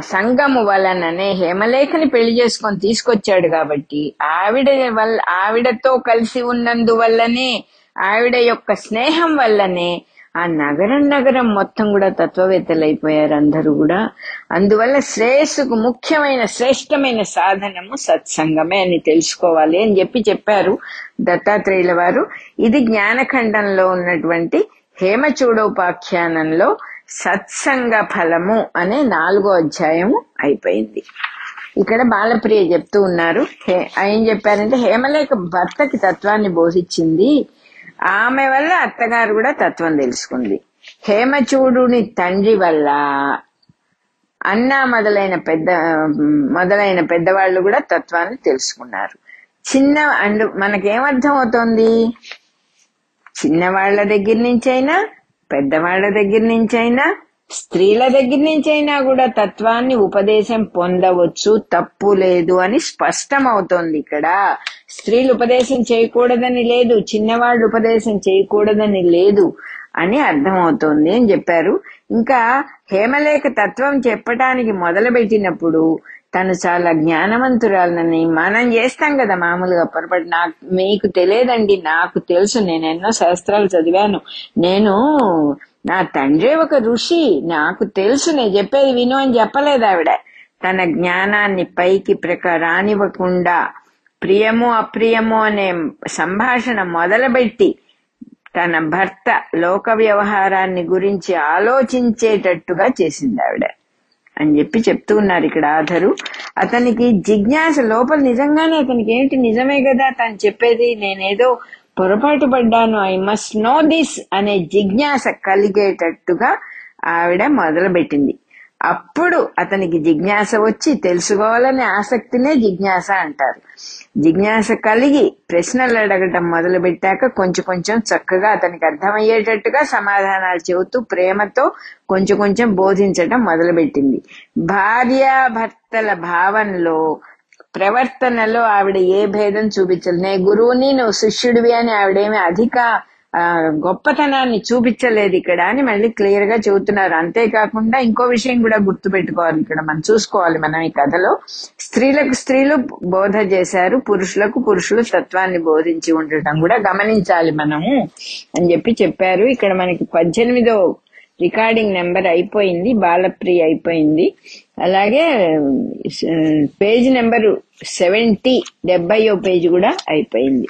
[SPEAKER 1] సంగము వలననే హేమలేఖని పెళ్ళి చేసుకొని తీసుకొచ్చాడు కాబట్టి ఆవిడ వల్ల ఆవిడతో కలిసి ఉన్నందువల్లనే ఆవిడ యొక్క స్నేహం వల్లనే ఆ నగరం నగరం మొత్తం కూడా తత్వవేత్తలైపోయారు అందరూ కూడా. అందువల్ల శ్రేయస్సుకు ముఖ్యమైన శ్రేష్టమైన సాధనము సత్సంగమే అని తెలుసుకోవాలి అని చెప్పి చెప్పారు దత్తాత్రేయుల వారు. ఇది జ్ఞానఖండంలో ఉన్నటువంటి హేమచూడోపాఖ్యానంలో సత్సంగ ఫలము అనే నాలుగో అధ్యాయము అయిపోయింది. ఇక్కడ బాలప్రియ చెప్తూ ఉన్నారు హే- ఏం చెప్పారంటే హేమలేఖ భర్తకి తత్వాన్ని బోధించింది. ఆమె వల్ల అత్తగారు కూడా తత్వం తెలుసుకుంది. హేమచూడుని తండ్రి వల్ల అన్న మొదలైన పెద్ద మొదలైన పెద్దవాళ్ళు కూడా తత్వాన్ని తెలుసుకున్నారు. చిన్న అండ్ మనకేమర్థం అవుతోంది చిన్నవాళ్ళ దగ్గర నుంచైనా పెద్దవాళ్ళ దగ్గర నుంచైనా స్త్రీల దగ్గర నుంచైనా కూడా తత్వాన్ని ఉపదేశం పొందవచ్చు తప్పు లేదు అని స్పష్టం అవుతోంది ఇక్కడ. స్త్రీలు ఉపదేశం చేయకూడదని లేదు చిన్నవాళ్ళు ఉపదేశం చేయకూడదని లేదు అని అర్థమవుతోంది అని చెప్పారు. ఇంకా హేమలేఖ తత్వం చెప్పటానికి మొదలుపెట్టినప్పుడు తను చాలా జ్ఞానవంతురాలని మనం చేస్తాం కదా మామూలుగా పొరపాటు. నాకు మీకు తెలియదండి నాకు తెలుసు నేను ఎన్నో శాస్త్రాలు చదివాను. నేను నా తండ్రి ఒక ఋషి నాకు తెలుసు నేను చెప్పేది విను అని చెప్పలేదు ఆవిడ. తన జ్ఞానాన్ని పైకి ప్రక రానివ్వకుండా ప్రియము అప్రియము అనే సంభాషణ మొదలుపెట్టి తన భర్త లోక వ్యవహారాన్ని గురించి ఆలోచించేటట్టుగా చేసింది ఆవిడ. అని చెప్పి చెప్తూ ఉన్నారు ఇక్కడ ఆధరు. అతనికి జిజ్ఞాస లోపల నిజంగానే అతనికి ఏంటి నిజమే కదా తను చెప్పేది నేనేదో పొరపాటు పడ్డాను ఐ మస్ట్ నో దిస్ అనే జిజ్ఞాస కలిగేటట్టుగా ఆవిడ మొదలుపెట్టింది. అప్పుడు అతనికి జిజ్ఞాస వచ్చి తెలుసుకోవాలనే ఆసక్తినే జిజ్ఞాస అంటారు. జిజ్ఞాస కలిగి ప్రశ్నలు అడగటం మొదలు పెట్టాక కొంచెం కొంచెం చక్కగా అతనికి అర్థమయ్యేటట్టుగా సమాధానాలు చెబుతూ ప్రేమతో కొంచెం కొంచెం బోధించటం మొదలుపెట్టింది. భార్యాభర్తల భావంలో ప్రవర్తనలో ఆవిడ ఏ భేదం చూపించదు నే గురువుని నువ్వు శిష్యుడివి అని ఆవిడేమి అధిక గొప్పతనాన్ని చూపించలేదు ఇక్కడ అని మళ్ళీ క్లియర్గా చెబుతున్నారు. అంతేకాకుండా ఇంకో విషయం కూడా గుర్తు పెట్టుకోవాలి ఇక్కడ. మనం చూసుకోవాలి మనం ఈ కథలో. స్త్రీలకు స్త్రీలు బోధ చేశారు. పురుషులకు పురుషులు తత్వాన్ని బోధించి ఉండటం కూడా గమనించాలి మనము అని చెప్పి చెప్పారు. ఇక్కడ మనకి పద్దెనిమిదో రికార్డింగ్ నెంబర్ అయిపోయింది. బాలప్రియ అయిపోయింది. అలాగే పేజ్ నెంబరు సెవెంటీ డెబ్బయో పేజ్ కూడా అయిపోయింది.